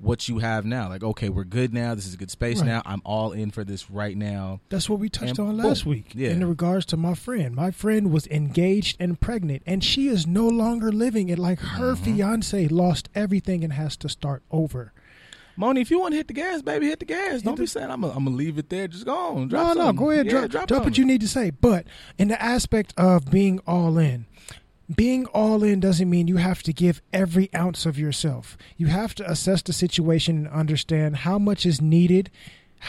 what you have now. Like, okay, we're good now. This is a good space Right. now. I'm all in for this right now. That's what we touched And on boom. last week Yeah. in regards to my friend. My friend was engaged and pregnant, and she is no longer living it. Like her Mm-hmm. fiance lost everything and has to start over. Moni, if you want to hit the gas, baby, hit the gas. Don't be saying I'm gonna leave it there. Just go on. Drop no, no, go ahead, Yeah, drop, drop, drop what you need to say. But in the aspect of being all in, being all in doesn't mean you have to give every ounce of yourself. You have to assess the situation and understand how much is needed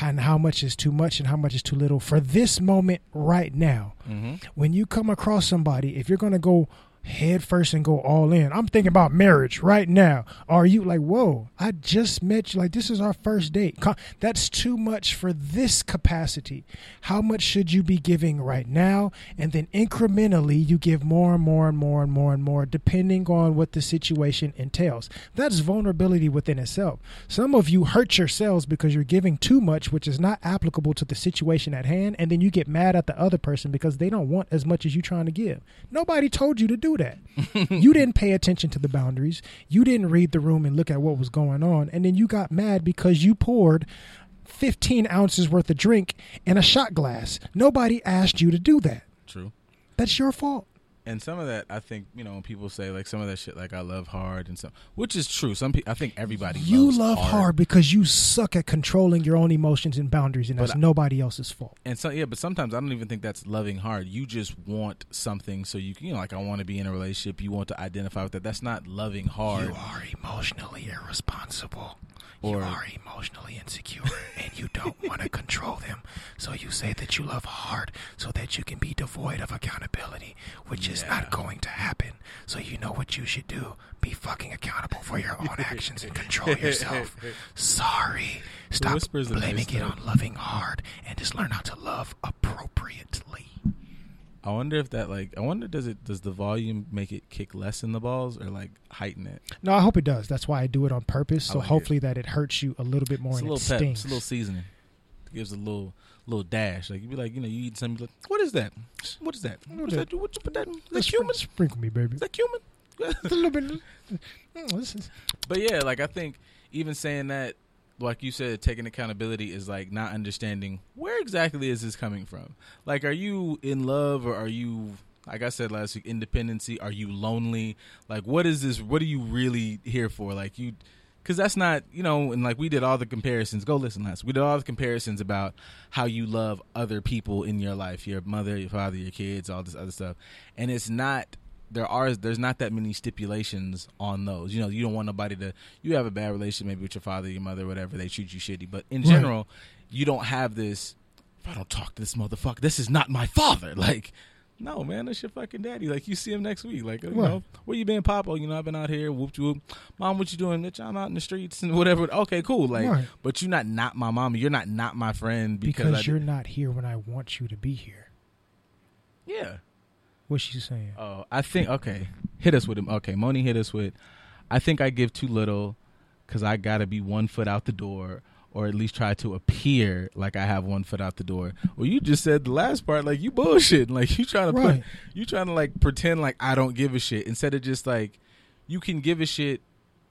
and how much is too much and how much is too little for this moment right now. Mhm. When you come across somebody, if you're going to go head first and go all in, I'm thinking about marriage right now. Are you like, whoa, I just met you. Like, this is our first date. That's too much for this capacity. How much should you be giving right now? And then incrementally, you give more and more and more and more and more, depending on what the situation entails. That's vulnerability within itself. Some of you hurt yourselves because you're giving too much, which is not applicable to the situation at hand. And then you get mad at the other person because they don't want as much as you're trying to give. Nobody told you to do that. you didn't pay attention to the boundaries. You didn't read the room and look at what was going on. And then you got mad because you poured 15 ounces worth of drink in a shot glass. Nobody asked you to do that. True. That's your fault. And some of that, I think, you know, when people say like some of that shit, like I love hard and some, which is true. Some people, I think everybody You love hard. because you suck at controlling your own emotions and boundaries, and But that's I- nobody else's fault. And so yeah, but sometimes I don't even think that's loving hard. You just want something, so you can, you know, like I want to be in a relationship. You want to identify with that. That's not loving hard. You are emotionally irresponsible. Or- you are emotionally insecure and you don't want to control them. So you say that you love hard so that you can be devoid of accountability, which is not going to happen. So you know what you should do? Be fucking accountable for your own actions and control yourself. Sorry. Stop blaming nice, it on loving hard and just learn how to love appropriately. I wonder if that like I wonder does it does the volume make it kick less in the balls or like heighten it? No, I hope it does. That's why I do it on purpose. So like it. hopefully that it hurts you a little bit more It's a little it pep, stings. it's a little seasoning. It gives a little little dash. Like you'd be like, you know, you eat something, like, what is that? What is that? What is that? What you put that? in? Is that Let's cumin? Sprinkle me, baby. Is that cumin? a little bit. Mm, But yeah, like I think even saying that, like you said, taking accountability is like not understanding where exactly is this coming from. Like, are you in love or are you, like I said last week, independency? Are you lonely? Like, what is this? What are you really here for? Like you. Because that's not, you know, and like we did all the comparisons. Go listen last. We did all the comparisons about how you love other people in your life, your mother, your father, your kids, all this other stuff, and it's not there are there's not that many stipulations on those. You know, you don't want nobody to you have a bad relationship maybe with your father, your mother, whatever, they treat you shitty. But in Right. general, you don't have this if I don't talk to this motherfucker, this is not my father. Like no, man, that's your fucking daddy. Like you see him next week. Like you Right. know, where you been, Papa? You know, I've been out here. Whoop whoop. Mom, what you doing? Bitch, I'm out in the streets and whatever. Okay, cool. Like, Right. but you're not not my mama. You're not not my friend because, because you're not here when I want you to be here. yeah. What's she saying? Oh, I think okay. Hit us with him. Okay, Moni hit us with. I think I give too little because I got to be one foot out the door, or at least try to appear like I have one foot out the door. Well, you just said the last part like you bullshit. Like you trying to Right. put, you trying to like pretend like I don't give a shit instead of just like you can give a shit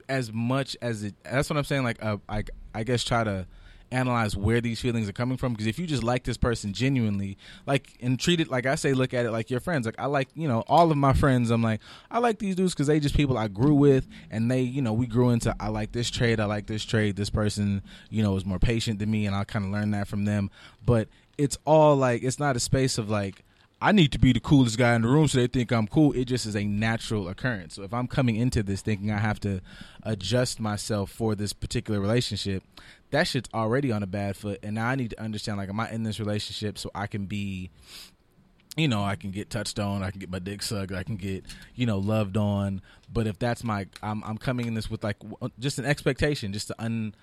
as much as it. That's what I'm saying. Like uh, I, I guess try to analyze where these feelings are coming from because if you just like this person genuinely like and treat it like i say look at it like your friends like i like you know all of my friends i'm like i like these dudes because they just people i grew with and they you know we grew into i like this trade i like this trade this person you know is more patient than me and i kind of learned that from them but it's all like it's not a space of like I need to be the coolest guy in the room so they think I'm cool. It just is a natural occurrence. So if I'm coming into this thinking I have to adjust myself for this particular relationship, that shit's already on a bad foot. And now I need to understand like, am I in this relationship so I can be you know, I can get touched on, I can get my dick sucked, I can get, you know, loved on. But if that's my, I'm, I'm coming in this with like just an expectation, just an, un,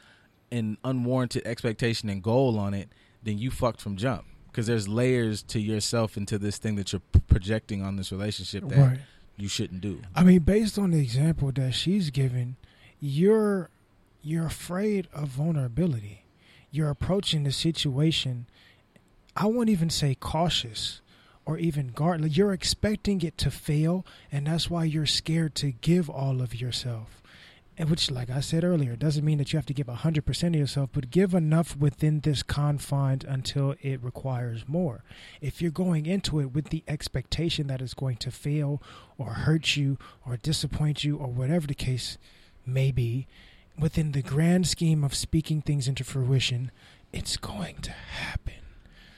an unwarranted expectation and goal on it, then you fucked from jump. Because there's layers to yourself into this thing that you're p- projecting on this relationship that Right. you shouldn't do. I mean, based on the example that she's given, you're you're afraid of vulnerability. You're approaching the situation. I won't even say cautious or even guard. You're expecting it to fail, and that's why you're scared to give all of yourself. And which, like I said earlier, doesn't mean that you have to give 100% of yourself, but give enough within this confines until it requires more. If you're going into it with the expectation that it's going to fail or hurt you or disappoint you or whatever the case may be, within the grand scheme of speaking things into fruition, it's going to happen.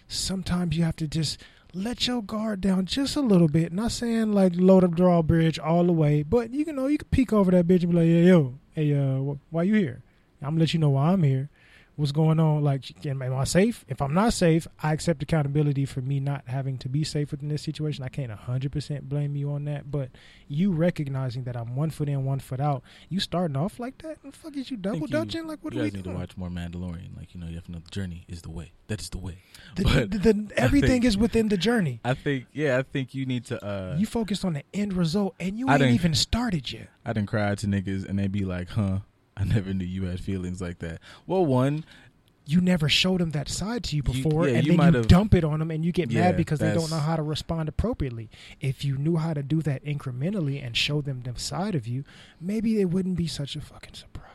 Sometimes you have to just let your guard down just a little bit. Not saying like load up drawbridge all the way, but you can know you can peek over that bitch and be like, "Hey yo, hey uh, wh- why you here? I'm gonna let you know why I'm here. What's going on? Like, am, am I safe? If I'm not safe, I accept accountability for me not having to be safe within this situation. I can't 100% blame you on that, but you recognizing that I'm one foot in, one foot out. You starting off like that? The fuck is you double dutching? Like, what are we need doing? to watch more Mandalorian. Like, you know, you have to know the journey is the way. That is the way. The, But the, the- everything think- is within the journey. I think, yeah, I think you need to, uh, You focused on the end result, and you I ain't didn't- even started yet. I didn't cry to niggas and they be like, huh, I never knew you had feelings like that. Well, one, You never showed them that side to you You- before, yeah, and you then might you dump it on them, and you get Yeah, mad because they don't know how to respond appropriately. If you knew how to do that incrementally and show them the side of you, maybe it wouldn't be such a fucking surprise.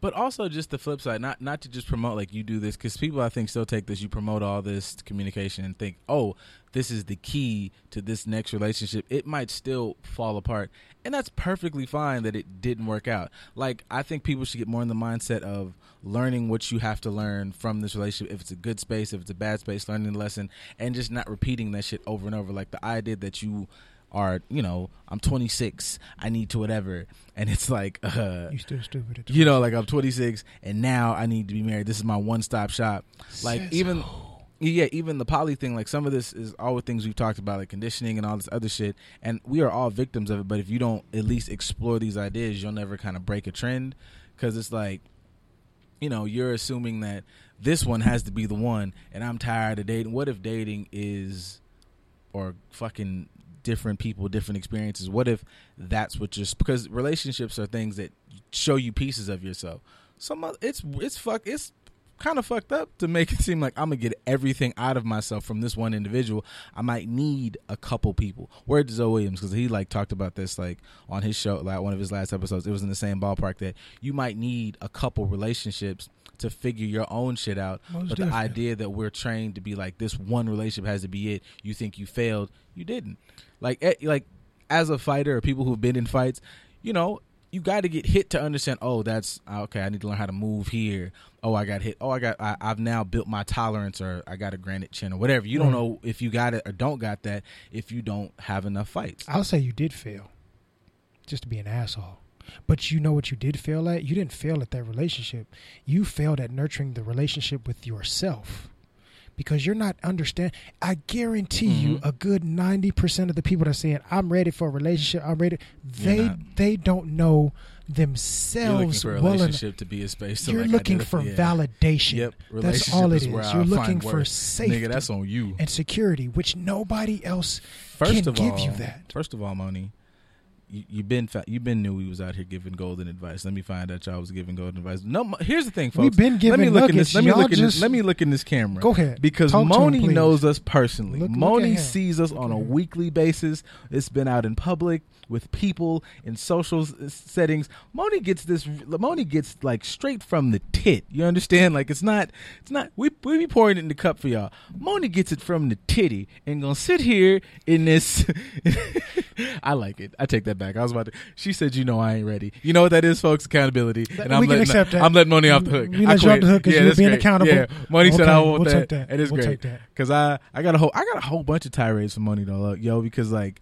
But also just the flip side, not not to just promote like you do this, because people I think still take this. You promote all this communication and think, oh, this is the key to this next relationship. It might still fall apart, and that's perfectly fine that it didn't work out. Like I think people should get more in the mindset of learning what you have to learn from this relationship. If it's a good space, if it's a bad space, learning the lesson, and just not repeating that shit over and over. Like the idea that you are, you know, I'm 26, I need to whatever, and it's like, uh, You still stupid. At you know, like I'm 26 and now I need to be married. This is my one stop shop. Like Says even yeah, even the poly thing, like some of this is all the things we've talked about, like conditioning and all this other shit. And we are all victims of it. But if you don't at least explore these ideas, you'll never kind of break a trend. Because it's like, you know, you're assuming that this one has to be the one, and I'm tired of dating. What if dating is, or fucking different people, different experiences? What if that's what just because relationships are things that show you pieces of yourself. Some it's it's fuck it's kind of fucked up to make it seem like I'm gonna get everything out of myself from this one individual. I might need a couple people. Word to Zoe Williams because he like talked about this like on his show, like one of his last episodes. It was in the same ballpark that you might need a couple relationships to figure your own shit out. Most but the idea that we're trained to be like this one relationship has to be it. You think you failed, you didn't. Like eh, like as a fighter or people who've been in fights, you know, you got to get hit to understand. Oh, that's ah, okay. I need to learn how to move here. Oh, I got hit. Oh, I got. I, I've now built my tolerance, or I got a granite chin, or whatever. You don't Right. know if you got it or don't got that if you don't have enough fights. I'll say you did fail, just to be an asshole. But you know what you did fail at? You didn't fail at that relationship. You failed at nurturing the relationship with yourself. Because you're not understand. I guarantee you, Mhm. a good ninety percent of the people that are saying "I'm ready for a relationship," I'm ready. They they don't know You're looking themselves for a well relationship to be a space. To You're like looking for yeah. validation. Yep, That's all it is is. You're looking for safety Nigga, that's on you. and security, which nobody else First can of give all, you that. First of all, Moni, you, you been fa- you been knew we was out here giving golden advice. Let me find out y'all was giving golden advice. No, here's the thing, folks. We've been let giving me look in this. Let me Y'all look in this. Let me look in this camera. Go ahead. Because Talk to him, Moni knows us personally. Look- look Moni him. sees us Look on a weekly basis. It's been out in public with people in social settings. Moni gets this. Moni gets like straight from the tit. You understand? Like it's not. It's not. We we be pouring it in the cup for y'all. Moni gets it from the titty and gonna sit here in this I like it. I take that back. I was about to. She said, "You know, I ain't ready." You know what that is, folks? Accountability. And I'm letting, accept that. I'm letting Moni off the hook. We I let you off the hook 'cause yeah, you're being great. accountable. Yeah, Moni said, "I want we'll that." take that. It is We'll great because I I got a whole I got a whole bunch of tirades from Moni though, like, yo, because like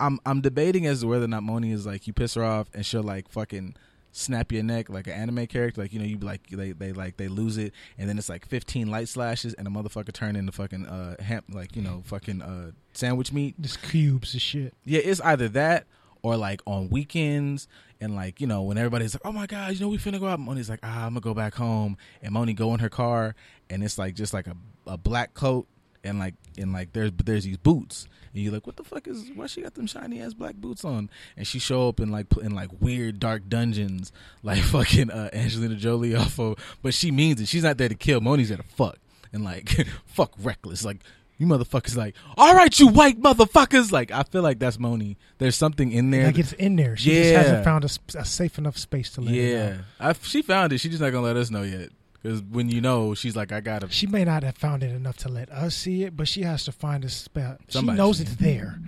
I'm I'm debating as to whether or not Moni is like you piss her off and she'll like fucking snap your neck like an anime character like you know you like they they like they lose it and then it's like 15 light slashes and a motherfucker turn into fucking uh ham like you know fucking uh sandwich meat Just cubes of shit. yeah, it's either that or like on weekends and like you know when everybody's like, "Oh my god, you know we finna go out." Moni's like, "Ah, I'm gonna go back home," and Moni go in her car and it's like just like a, a black coat and like and like there's there's these boots and you're like, "What the fuck is? Why she got them shiny ass black boots on?" And she show up in like in like weird dark dungeons like fucking uh, Angelina Jolie off of, but she means it. She's not there to kill. Moni's there to fuck and like fuck reckless like. You motherfuckers like, all right, you white motherfuckers. Like, I feel like that's Moni. There's something in there. Like it's in there. She just Yeah. hasn't found a, a safe enough space to it yeah. I, she found it. She's just not gonna let us know yet. Because when you know, she's like, I gotta. She may not have found it enough to let us see it, but she has to find a spot. She knows it's there.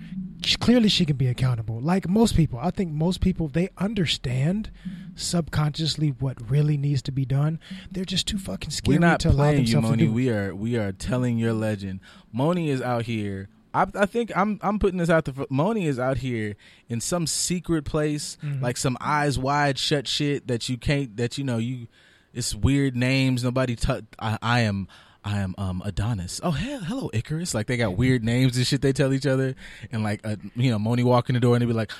She, clearly, she can be accountable. Like most people, I think most people they understand subconsciously what really needs to be done. They're just too fucking scared We're not to playing you, Moni. to do. it. We are we are telling your legend. Moni is out here. I, I think I'm I'm putting this out there. Moni is out here in some secret place, Mhm. like some eyes wide shut shit that you can't that you know you. It's weird names. Nobody. T- I, I am. I am um Adonis. Oh hell, hello Icarus. Like they got weird names and shit they tell each other, and like uh, you know Moni walk in the door and they be like,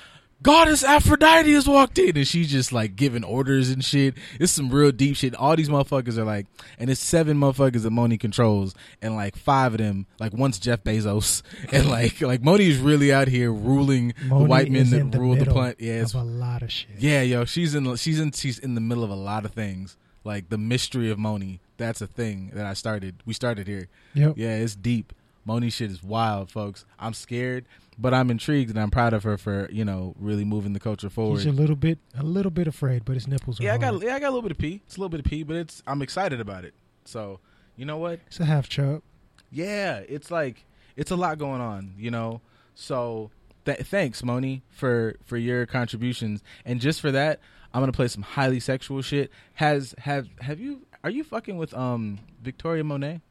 Goddess Aphrodite has walked in, and she's just like giving orders and shit. It's some real deep shit. All these motherfuckers are like, and it's seven motherfuckers that Moni controls, and like five of them, like one's Jeff Bezos, and like like Moni's really out here ruling Moni the white men that the rule the planet. Yeah, it's of a lot of shit. yeah, yo, she's in she's in she's in the middle of a lot of things. Like the mystery of Moni. That's a thing that I started. We started here. Yep. Yeah, it's deep. Moni shit is wild, folks. I'm scared, but I'm intrigued and I'm proud of her for, you know, really moving the culture forward. He's a little bit, a little bit afraid, but his nipples are yeah, I got yeah, I got a little bit of pee. It's a little bit of pee, but it's I'm excited about it. So, you know what? It's a half chub. Yeah, it's like it's a lot going on, you know. So th- thanks, Moni, for for your contributions, and just for that, I'm gonna play some highly sexual shit. Has have have you are you fucking with um Victoria Monet?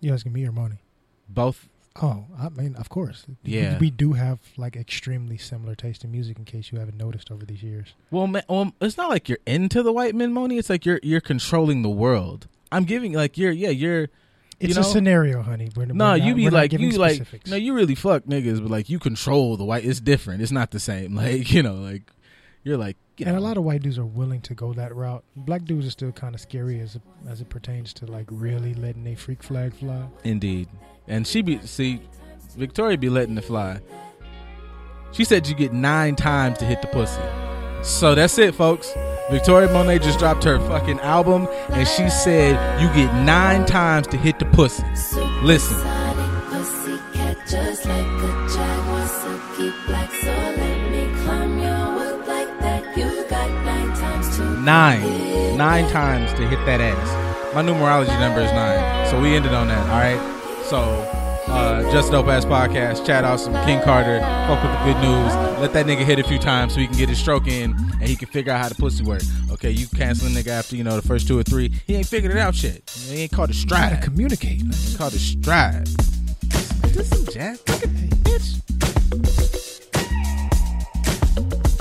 You asking me or Moni? Both. Oh, I mean, of course. Yeah. we, we do have like extremely similar taste in music. In case you haven't noticed over these years, Well, ma- well, it's not like you're into the white men, Moni. It's like you're you're controlling the world. I'm giving like you're yeah you're. it's you know, a scenario, honey. We're, No, we're you not- be like you like no, you really fuck niggas, but like you control the white. It's different. It's not the same. Like you know, like you're like you and know, a lot of white dudes are willing to go that route. Black dudes are still kind of scary as it, as it pertains to like really letting a freak flag fly. Indeed. And she be see, Victoria be letting it fly. She said you get nine times to hit the pussy. So that's it, folks. Victoria Monet just dropped her fucking album, and she said you get nine times to hit the pussy. Listen. Nine. Nine times to hit that ass. My numerology number is nine. So we ended on that, alright? So, uh, Just Dope Ass Podcast, chat out some King Carter, fuck with the good news. Let that nigga hit a few times so he can get his stroke in and he can figure out how the pussy work. Okay, you canceling nigga after, you know, the first two or three. He ain't figured it out yet. He ain't caught a stride. communicate. He caught a stride. This some jack. Fucking bitch.